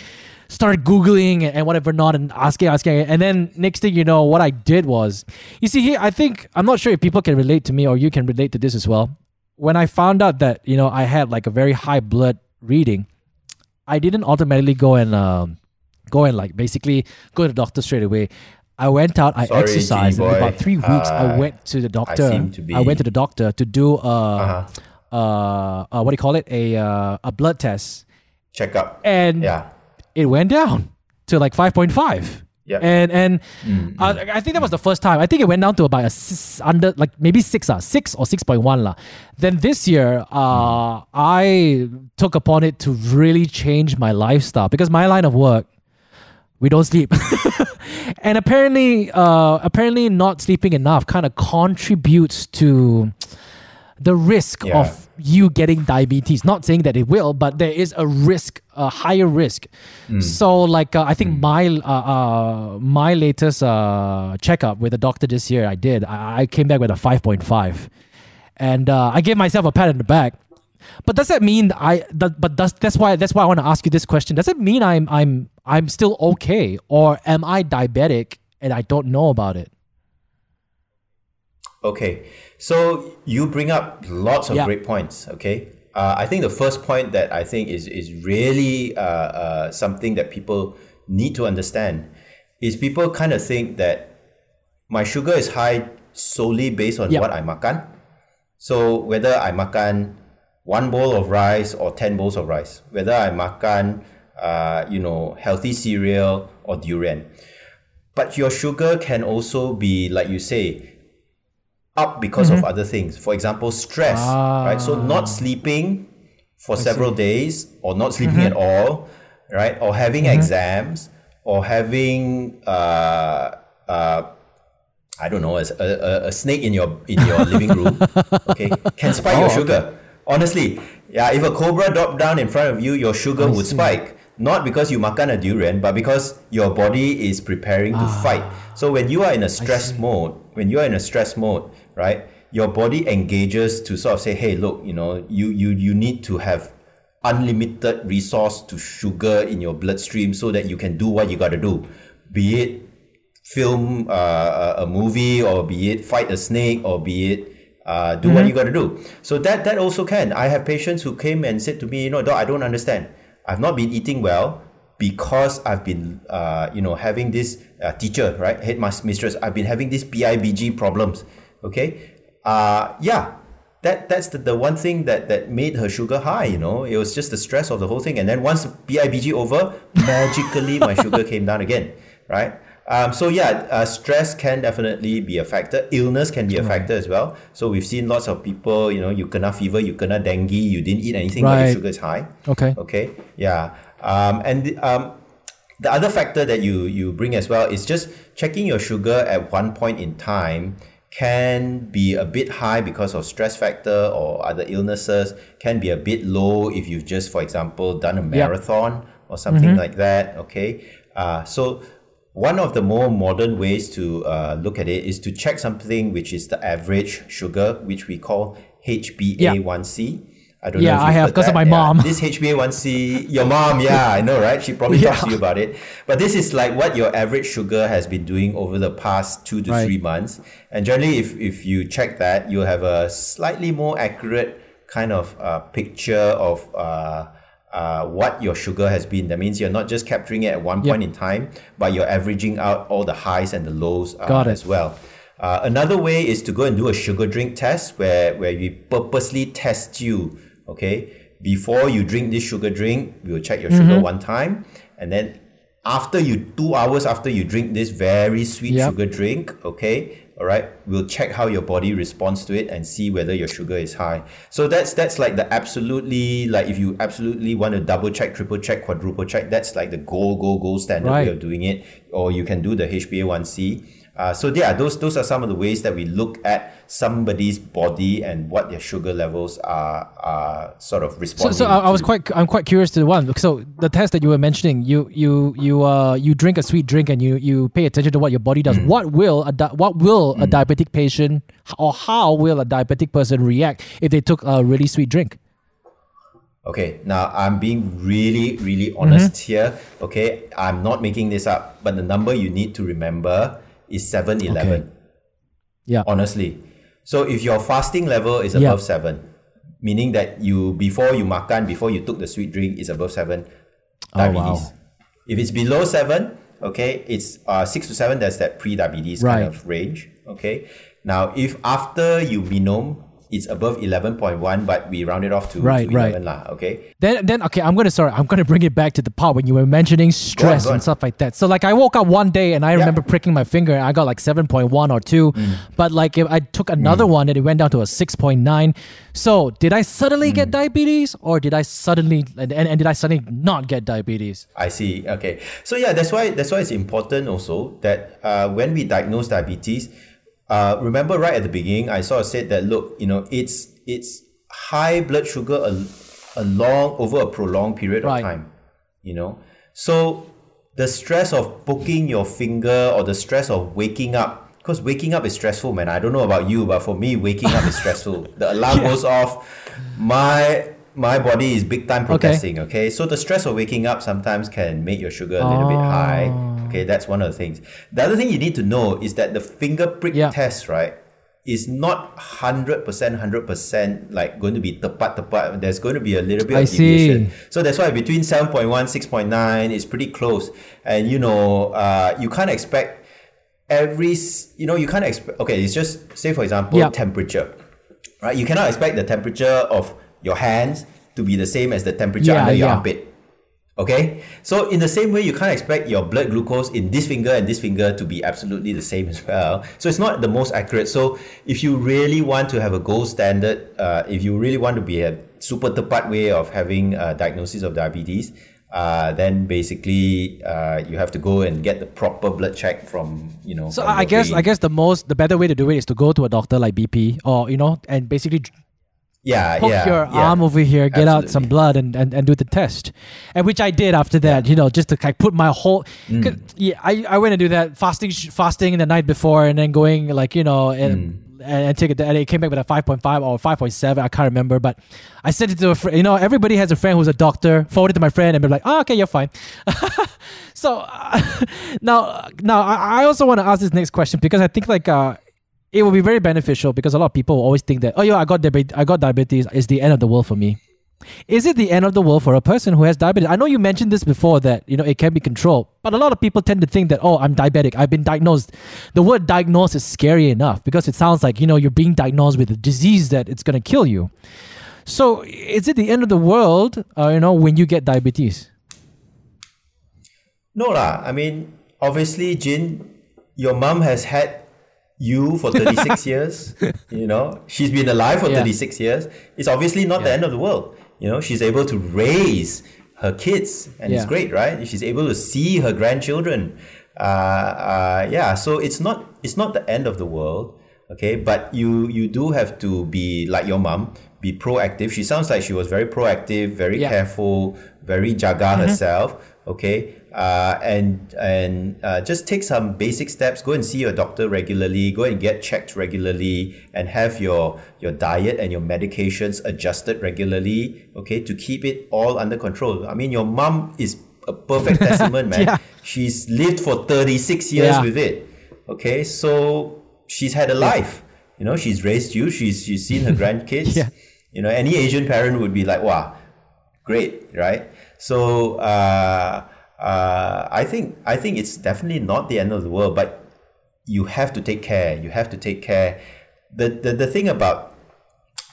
S1: started googling and, whatever not and asking asking and then next thing you know what I did was you see here I think I'm not sure if people can relate to me or you can relate to this as well when I found out that you know I had like a very high blood reading I didn't automatically go and um, go and like basically go to the doctor straight away. I went out, I
S2: Sorry,
S1: exercised, about three weeks, I
S2: Uh,
S1: went to the doctor.
S2: seem to be-
S1: I went to the doctor to do uh,
S2: Uh-huh.
S1: uh, uh, what do you call it? A uh, a blood test,
S2: Check up.
S1: and
S2: Yeah.
S1: it went down to like five point five.
S2: Yeah.
S1: And and
S2: Mm,
S1: uh, I think that was the first time. I think it went down to about a six, under like maybe six uh, six or six point one lah. Then this year, uh, I took upon it to really change my lifestyle because my line of work, we don't sleep, and apparently, uh, apparently not sleeping enough kind of contributes to the risk
S2: Yeah.
S1: of you getting diabetes. Not saying that it will, but there is a risk, a higher risk. So, like, uh, I think my uh, uh, my latest uh, checkup with the doctor this year, I did. I, I came back with a five point five, and uh, I gave myself a pat on the back. But does that mean I? That, but does that's why that's why I want to ask you this question. Does it mean I'm I'm I'm still okay, or am I diabetic and I don't know about it?
S2: Okay, so you bring up lots of
S1: Yeah.
S2: great points. Okay, uh, I think the first point that I think is is really uh, uh, something that people need to understand is people kind of think that my sugar is high solely based on
S1: Yeah.
S2: what I makan. So whether I makan one bowl of rice or ten bowls of rice, whether I makan uh, you know, healthy cereal or durian. But your sugar can also be, like you say, up because of other things. For example, stress, right? So not sleeping for several days or not sleeping at all, right? Or having exams or having uh, uh, I don't know, a, a, a snake in your in your living room, okay, can spike your
S1: Oh,
S2: sugar. Honestly, yeah, if a cobra dropped down in front of you, your sugar would
S1: see.
S2: spike. Not because you makan a durian, but because your body is preparing to fight. So when you are in a stress mode, when you are in a stress mode, right, your body engages to sort of say, hey, look, you know, you you you need to have unlimited resource to sugar in your bloodstream so that you can do what you got to do, be it film uh, a a movie or be it fight a snake or be it uh, do what you got to do. So that that also can. I have patients who came and said to me, you know, doc, I don't understand. I've not been eating well because I've been, uh, you know, having this uh, teacher, right, headmaster mistress. I've been having these PIBG problems. Okay, uh, yeah, that that's the, the one thing that that made her sugar high. You know, it was just the stress of the whole thing. And then once PIBG over, magically my sugar came down again, right? Um, so yeah, uh, stress can definitely be a factor. Illness can be a factor as well. So we've seen lots of people, you know, you kena fever, you kena dengue, you didn't eat anything, but your sugar is high.
S1: Okay.
S2: Okay. Yeah. Um, and the, um, the other factor that you you bring as well is just checking your sugar at one point in time can be a bit high because of stress factor or other illnesses can be a bit low if you've just for example done a marathon or something like that okay? Uh, so one of the more modern ways to uh, look at it is to check something which is the average sugar which we call HbA1c I don't
S1: Yeah,
S2: know if
S1: I
S2: you've
S1: because of my mom.
S2: This HbA1c, your mom, yeah, I know, right? She probably talks to you about it. But this is like what your average sugar has been doing over the past two to
S1: Right.
S2: three months. And generally, if, if you check that, you'll have a slightly more accurate kind of uh, picture of uh, uh, what your sugar has been. That means you're not just capturing it at one
S1: Yep.
S2: point in time, but you're averaging out all the highs and the lows uh, as well. Uh, another way is to go and do a sugar drink test where, where we purposely test you, okay? Before you drink this sugar drink, we will check your sugar
S1: Mm-hmm.
S2: one time. And then after you, two hours after you drink this very sweet
S1: Yep.
S2: sugar drink, okay? All right, we'll check how your body responds to it and see whether your sugar is high. So that's that's like the absolutely like if you absolutely want to double check, triple check, quadruple check, that's like the gold, gold, gold standard way of doing it. Or you can do the HbA1c. Uh, so yeah, those those are some of the ways that we look at somebody's body and what their sugar levels are are sort of
S1: So,
S2: responding.
S1: so I, I was quite I'm quite curious to the one. So the test that you were mentioning, you you you uh you drink a sweet drink and you you pay attention to what your body does.
S2: Mm.
S1: What will a di- what will a diabetic patient or how will a diabetic person react if they took a really sweet drink?
S2: Okay, now I'm being really, really
S1: Mm-hmm.
S2: honest here. Okay, I'm not making this up, but the number you need to remember is 7 11.
S1: Yeah.
S2: Honestly. So if your fasting level is
S1: Yeah.
S2: above 7, meaning that you, before you makan, before you took the sweet drink, is above 7,
S1: Oh,
S2: diabetes.
S1: wow.
S2: If it's below 7, okay, it's uh, 6 to 7, that's that pre diabetes
S1: Right.
S2: kind of range. Okay. Now, if after you minome, it's above 11.1, but we round it off to,
S1: Right,
S2: to
S1: right.
S2: 11 lah, okay?
S1: Then, then okay, I'm gonna sorry, I'm gonna bring it back to the part when you were mentioning stress
S2: go on.
S1: and stuff like that. So like, I woke up one day and I remember pricking my finger and I got like seven point one or two,
S2: Mm.
S1: but like if I took another one and it went down to a six point nine. So did I suddenly
S2: Mm.
S1: get diabetes or did I suddenly and, and, and did I suddenly not get diabetes?
S2: I see. Okay. So yeah, that's why that's why it's important also that uh, when we diagnose diabetes, uh, remember right at the beginning, I sort of said that look, you know, it's it's high blood sugar a, a long over a prolonged period
S1: Right.
S2: of time. You know, so the stress of poking your finger or the stress of waking up. Because waking up is stressful, man. I don't know about you, but for me, waking up is stressful. The alarm goes off. My my body is big time protesting. Okay, so the stress of waking up sometimes can make your sugar a little bit high. Okay, that's one of the things. The other thing you need to know is that the finger prick
S1: Yeah.
S2: test, right, is not hundred percent, hundred percent like going to be tepat tepat. There's going to be a little bit
S1: I
S2: of deviation.
S1: see.
S2: So that's why between 7.1, 6.9 is pretty close. And you know, uh, you can't expect every, you know, you can't expect, okay, it's just, say for example,
S1: Yeah.
S2: temperature, right? You cannot expect the temperature of your hands to be the same as the temperature
S1: Yeah,
S2: under your
S1: yeah.
S2: armpit. Okay, so in the same way, you can't expect your blood glucose in this finger and this finger to be absolutely the same as well. So it's not the most accurate. So if you really want to have a gold standard, uh, if you really want to be a super tepat way of having a diagnosis of diabetes, uh, then basically uh, you have to go and get the proper blood check from you know.
S1: So I guess
S2: vein.
S1: I guess the most the better way to do it is to go to a doctor like BP or you know and basically
S2: yeah,
S1: poke
S2: yeah,
S1: your
S2: yeah.
S1: arm over here, get out some blood, and, and, and do the test. And which I did after that, you know, just to like put my whole.
S2: Mm.
S1: 'cause, Yeah, I, I went and do that fasting fasting the night before, and then going like you know and.
S2: Mm.
S1: And, and take it, and it came back with a 5.5 or 5.7. I can't remember, but I sent it to a friend. You know, everybody has a friend who's a doctor. Forwarded to my friend, and be like, "Oh, okay, you're fine." so uh, now, now I I also want to ask this next question because I think like uh, it will be very beneficial because a lot of people always think that oh yeah I got diabetes I got diabetes is the end of the world for me. Is it the end of the world for a person who has diabetes? I know you mentioned this before that you know it can be controlled, but a lot of people tend to think that oh I'm diabetic I've been diagnosed. The word diagnosed is scary enough because it sounds like you know you're being diagnosed with a disease that it's gonna kill you. So is it the end of the world? Uh, you know when you get diabetes?
S2: No lah. I mean, obviously, Jin, your mom has had you for 36 years. You know, she's been alive for
S1: Yeah.
S2: 36 years. It's obviously not the end of the world. You know, she's able to raise her kids, and it's great, right? She's able to see her grandchildren. Uh, uh, yeah. So it's not it's not the end of the world. Okay, but you you do have to be like your mom, be proactive. She sounds like she was very proactive, very
S1: Yeah.
S2: careful, very jaga herself. Okay, uh, and and uh, just take some basic steps. Go and see your doctor regularly. Go and get checked regularly, and have your your diet and your medications adjusted regularly. Okay, to keep it all under control. I mean, your mom is a perfect testament, man.
S1: Yeah.
S2: She's lived for thirty six years
S1: Yeah.
S2: with it. Okay, so she's had a life. You know, she's raised you. She's she's seen her grandkids.
S1: Yeah.
S2: You know, any Asian parent would be like, "Wow, great, right?" So uh, uh, I think I think it's definitely not the end of the world, but you have to take care. You have to take care. The the, the thing about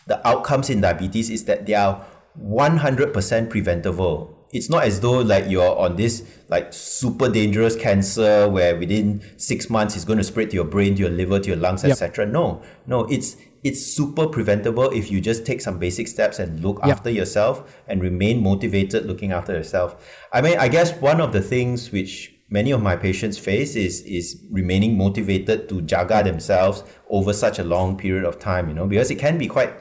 S2: the outcomes in diabetes is that they are 100% preventable. It's not as though like you're on this like super dangerous cancer where within six months it's going to spread to your brain, to your liver, to your lungs,
S1: Yep.
S2: etc. No, no, it's it's super preventable if you just take some basic steps and look
S1: Yep.
S2: after yourself and remain motivated looking after yourself. I mean, I guess one of the things which many of my patients face is is remaining motivated to jaga themselves over such a long period of time, you know, because it can be quite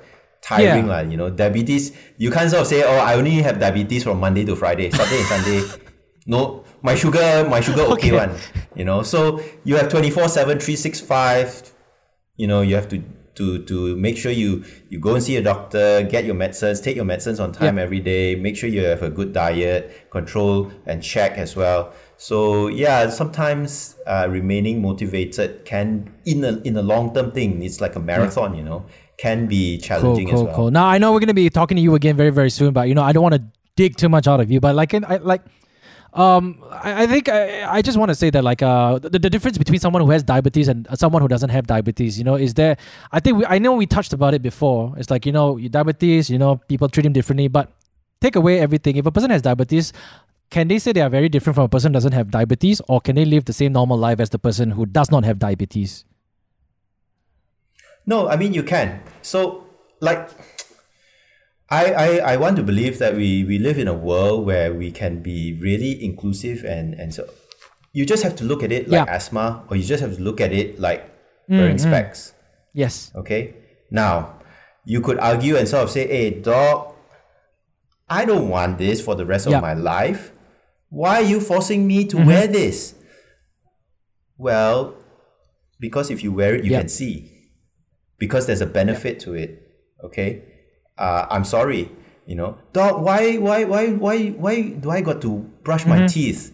S2: tiring,
S1: Yeah.
S2: lah. you know. Diabetes, you can't sort of say, Oh, I only have diabetes from Monday to Friday, Saturday and Sunday. No, my sugar, my sugar okay,
S1: Okay.
S2: one. You know, so you have 24 7, 365 you know you have to to to make sure you you go and see a doctor get your medicines take your medicines on time
S1: Yeah.
S2: every day make sure you have a good diet control and check as well so yeah sometimes uh, remaining motivated can in a in a long term thing it's like a marathon you know can be challenging
S1: cool,
S2: as well
S1: cool. Now I know we're gonna be talking to you again very, very soon, but you know I don't want to dig too much out of you. But like, I like, um, I, I think I, I just want to say that like, uh, the, the difference between someone who has diabetes and someone who doesn't have diabetes, you know, is there? I think we, I know we touched about it before. It's like you know, diabetes, you know, people treat him differently, but take away everything. If a person has diabetes. Can they say they are very different from a person who doesn't have diabetes, or can they live the same normal life as the person who does not have diabetes?
S2: No, I mean you can. So like I, I, I want to believe that we, we live in a world where we can be really inclusive and, and so you just have to look at it like
S1: Yeah.
S2: asthma or you just have to look at it like mm, wearing mm. specs.
S1: Yes.
S2: Okay? Now, you could argue and sort of say, hey dog, I don't want this for the rest
S1: Yeah.
S2: of my life. Why are you forcing me to mm-hmm. wear this? Well, because if you wear it, you
S1: Yeah.
S2: can see. Because there's a benefit to it. Okay? Uh, I'm sorry. You know, dog, why, why, why, why, why do I got to brush my teeth?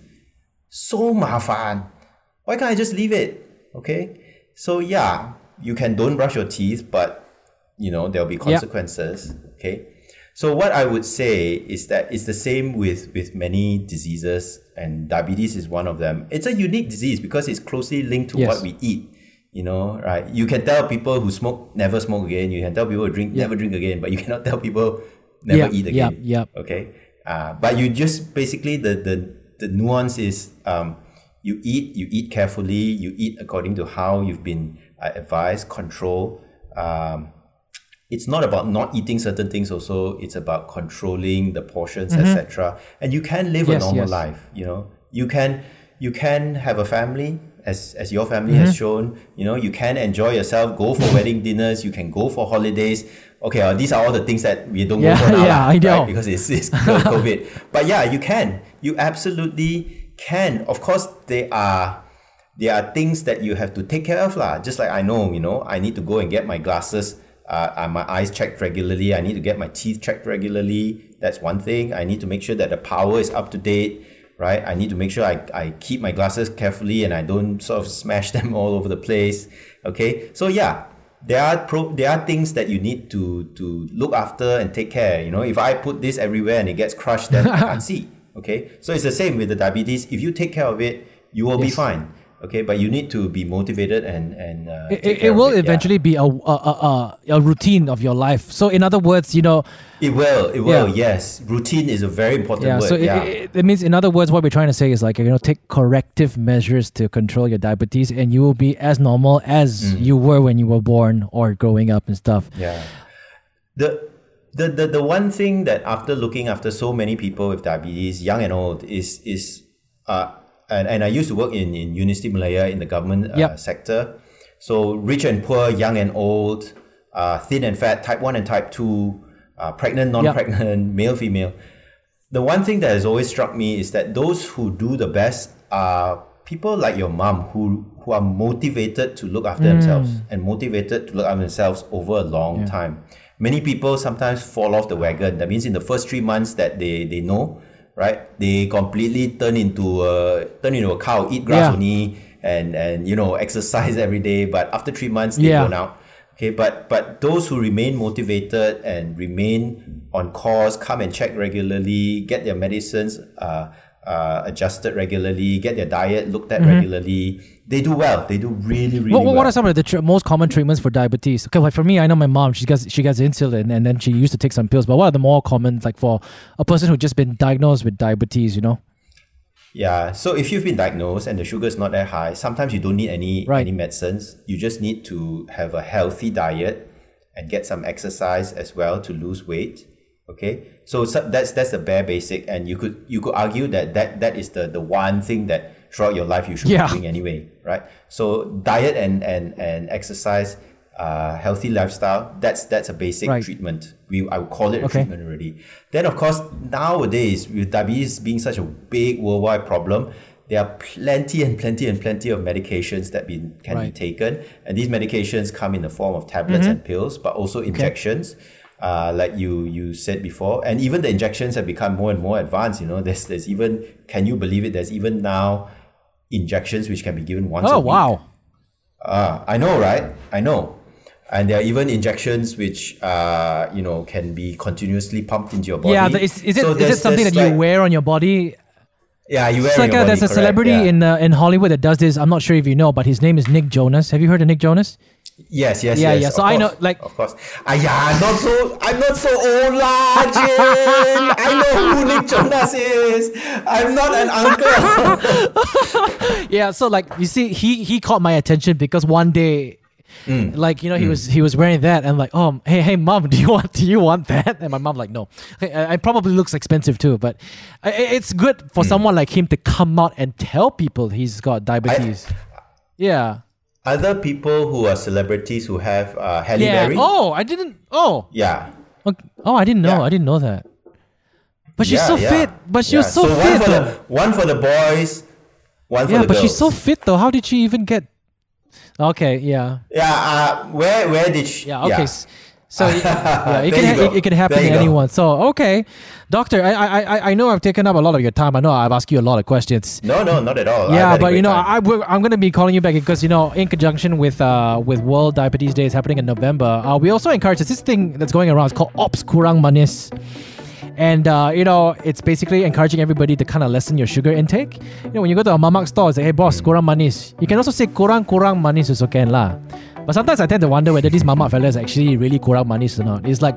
S2: So mafan. Why can't I just leave it? Okay? So yeah, you can don't brush your teeth, but you know, there'll be consequences. Okay? So what I would say is that it's the same with, with many diseases and diabetes is one of them. It's a unique disease because it's closely linked to
S1: Yes.
S2: what we eat. You know, right? You can tell people who smoke never smoke again. You can tell people who drink never drink again, but you cannot tell people never
S1: Yeah,
S2: eat
S1: yeah,
S2: again.
S1: yeah.
S2: Okay. Uh, but you just basically the the the nuance is um, you eat you eat carefully you eat according to how you've been uh, advised control um, it's not about not eating certain things also it's about controlling the portions etc and you can live
S1: Mm-hmm. Yes,
S2: a normal
S1: yes.
S2: life you know you can you can have a family as as your family
S1: Mm-hmm.
S2: has shown you know you can enjoy yourself go for wedding dinners you can go for holidays okay uh, these are all the things that we don't
S1: Yeah,
S2: go for now
S1: yeah, I know.
S2: right? because it's, it's covid but yeah you can you absolutely can of course there are there are things that you have to take care of lah. Just like I know, you know, I need to go and get my glasses, uh, uh, my eyes checked regularly. I need to get my teeth checked regularly. That's one thing. I need to make sure that the power is up to date, right? I need to make sure I, I keep my glasses carefully and I don't sort of smash them all over the place. Okay, so yeah, there are pro there are things that you need to to look after and take care. You know, if I put this everywhere and it gets crushed, then I can't see. Okay, so it's the same with the diabetes. If you take care of it, you will be fine. Okay, but you need to be motivated and and uh,
S1: It, it, it will
S2: yeah.
S1: eventually be a, a, a, a, routine of your life. So, in other words, you know,
S2: It will. It will.
S1: Yeah.
S2: Yes, routine is a very important
S1: yeah.
S2: word.
S1: So, it,
S2: yeah.
S1: it, it means, in other words, what we're trying to say is like, you know, take corrective measures to control your diabetes, and you will be as normal as
S2: Mm.
S1: you were when you were born or growing up and stuff.
S2: Yeah. The, the the the one thing that after looking after so many people with diabetes, young and old, is is uh and, and I used to work in, in University Malaya in the government uh,
S1: Yep.
S2: sector. So rich and poor, young and old, uh, thin and fat, type one and type two, uh, pregnant, non-pregnant, male, female. The one thing that has always struck me is that those who do the best are people like your mom who who are motivated to look after themselves and motivated to look after themselves over a long time. Many people sometimes fall off the wagon. That means in the first three months that they, they know, right? They completely turn into a turn into a cow, eat grass
S1: Yeah.
S2: only, and and you know exercise every day. But after three months, they
S1: Yeah.
S2: burn out. Okay, but but those who remain motivated and remain on course, come and check regularly, get their medicines uh, uh, adjusted regularly, get their diet looked at regularly, they do well. They do really really
S1: Mm-hmm. What, what,
S2: well.
S1: what are some of the tr- most common treatments for diabetes? Okay, like for me, I know my mom. She gets she gets insulin, and then she used to take some pills. But what are the more common, like for a person who just been diagnosed with diabetes? You know,
S2: Yeah. So if you've been diagnosed and the sugar is not that high, sometimes you don't need any
S1: Right.
S2: any medicines. You just need to have a healthy diet and get some exercise as well to lose weight. Okay. So, so that's that's the bare basic, and you could you could argue that that that is the the one thing that throughout your life you should
S1: Yeah.
S2: be doing anyway, right? So diet and and and exercise. Uh, healthy lifestyle. That's that's a basic
S1: Right.
S2: treatment. We I would call it a
S1: Okay.
S2: treatment already. Then, of course, nowadays, with diabetes being such a big worldwide problem, there are plenty and plenty and plenty of medications that be, can be taken. And these medications come in the form of tablets and pills, but also injections. Uh, like you you said before, and even the injections have become more and more advanced. You know, there's there's even can you believe it? There's even now injections which can be given once. a
S1: oh
S2: week.
S1: wow,
S2: Ah, I know, right? I know. And there are even injections which, uh, you know, can be continuously pumped into your body.
S1: yeah. Is, is it
S2: So
S1: is it something that you
S2: like-
S1: wear on your body?
S2: Yeah, you
S1: It's like a, there's a
S2: correct,
S1: celebrity
S2: yeah.
S1: in uh, in Hollywood that does this. I'm not sure if you know, but his name is Nick Jonas. Have you heard of Nick Jonas?
S2: Yes, yes,
S1: Yeah,
S2: yes.
S1: yeah, so I know, like-
S2: of course. Ah, yeah, not so. I'm not so old, lah, Jin. I know who Nick Jonas is. I'm not an uncle.
S1: Yeah, so like you see, he he caught my attention because one day,
S2: Mm.
S1: like you know, he was he was wearing that, and like, oh, hey, hey, mom, do you want do you want that? And my mom like, no. Uh, It probably looks expensive too, but I- I- it's good
S2: Mm.
S1: for someone like him to come out and tell people he's got diabetes. yeah.
S2: Other people who are celebrities who have uh, Halle
S1: Yeah.
S2: Berry.
S1: Oh, I didn't. Oh.
S2: Yeah.
S1: Oh, I didn't know.
S2: Yeah.
S1: I didn't know that. But she's
S2: yeah,
S1: so
S2: yeah.
S1: fit. But she was so,
S2: one
S1: fit.
S2: for
S1: though.
S2: the one for the boys, one for
S1: yeah,
S2: the
S1: but
S2: girls.
S1: she's so fit though. How did she even get? Okay. Yeah.
S2: Yeah, uh, where where did she?
S1: Yeah. Okay. s- So yeah, it can ha- it, it can happen to
S2: you go.
S1: anyone. So okay, doctor, I, I I know I've taken up a lot of your time. I know I've asked you a lot of questions.
S2: No, no, not at all.
S1: Yeah, but you know,
S2: time.
S1: I, I'm gonna be calling you back because you know, in conjunction with uh with World Diabetes Day is happening in November. Uh, we also encourage this thing that's going around. It's called Ops Kurang Manis, and uh, you know, it's basically encouraging everybody to kind of lessen your sugar intake. You know, when you go to a mamak store, it's like, hey boss, kurang manis. You can also say kurang kurang manis also can lah. But sometimes I tend to wonder whether these mamak fellas actually really kurang manis or not. It's like,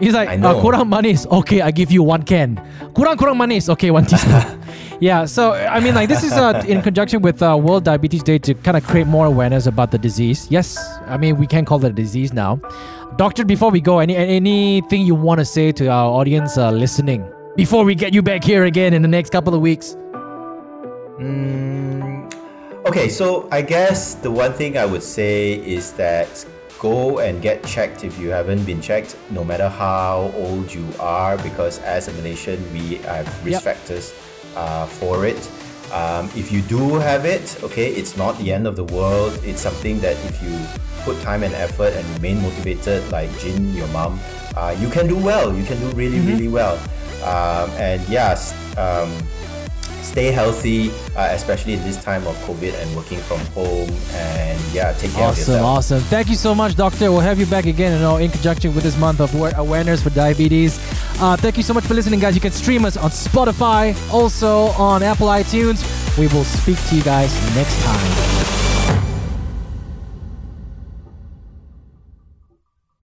S1: it's like uh, kurang manis. Okay, I give you one can. Kurang kurang manis. Okay, one teaspoon. yeah. So I mean, like this is uh, in conjunction with uh, World Diabetes Day to kind of create more awareness about the disease. Yes, I mean we can call it a disease now. Doctor, before we go, any anything you want to say to our audience uh, listening before we get you back here again in the next couple of weeks?
S2: Mm, okay, so I guess the one thing I would say is that go and get checked if you haven't been checked, no matter how old you are, because as a Malaysian, we have risk
S1: Yep.
S2: factors uh, for it. Um, if you do have it, okay, it's not the end of the world. It's something that if you put time and effort and remain motivated, like Jin, your mom, uh, you can do well. You can do really, really well. Um, and yes, um, stay healthy, uh, especially in this time of COVID and working from home. And yeah, take care of yourself.
S1: awesome. awesome. Thank you so much, Doctor. We'll have you back again, you know, in conjunction with this month of awareness for diabetes. Uh, thank you so much for listening, guys. You can stream us on Spotify, also on Apple iTunes. We will speak to you guys next time.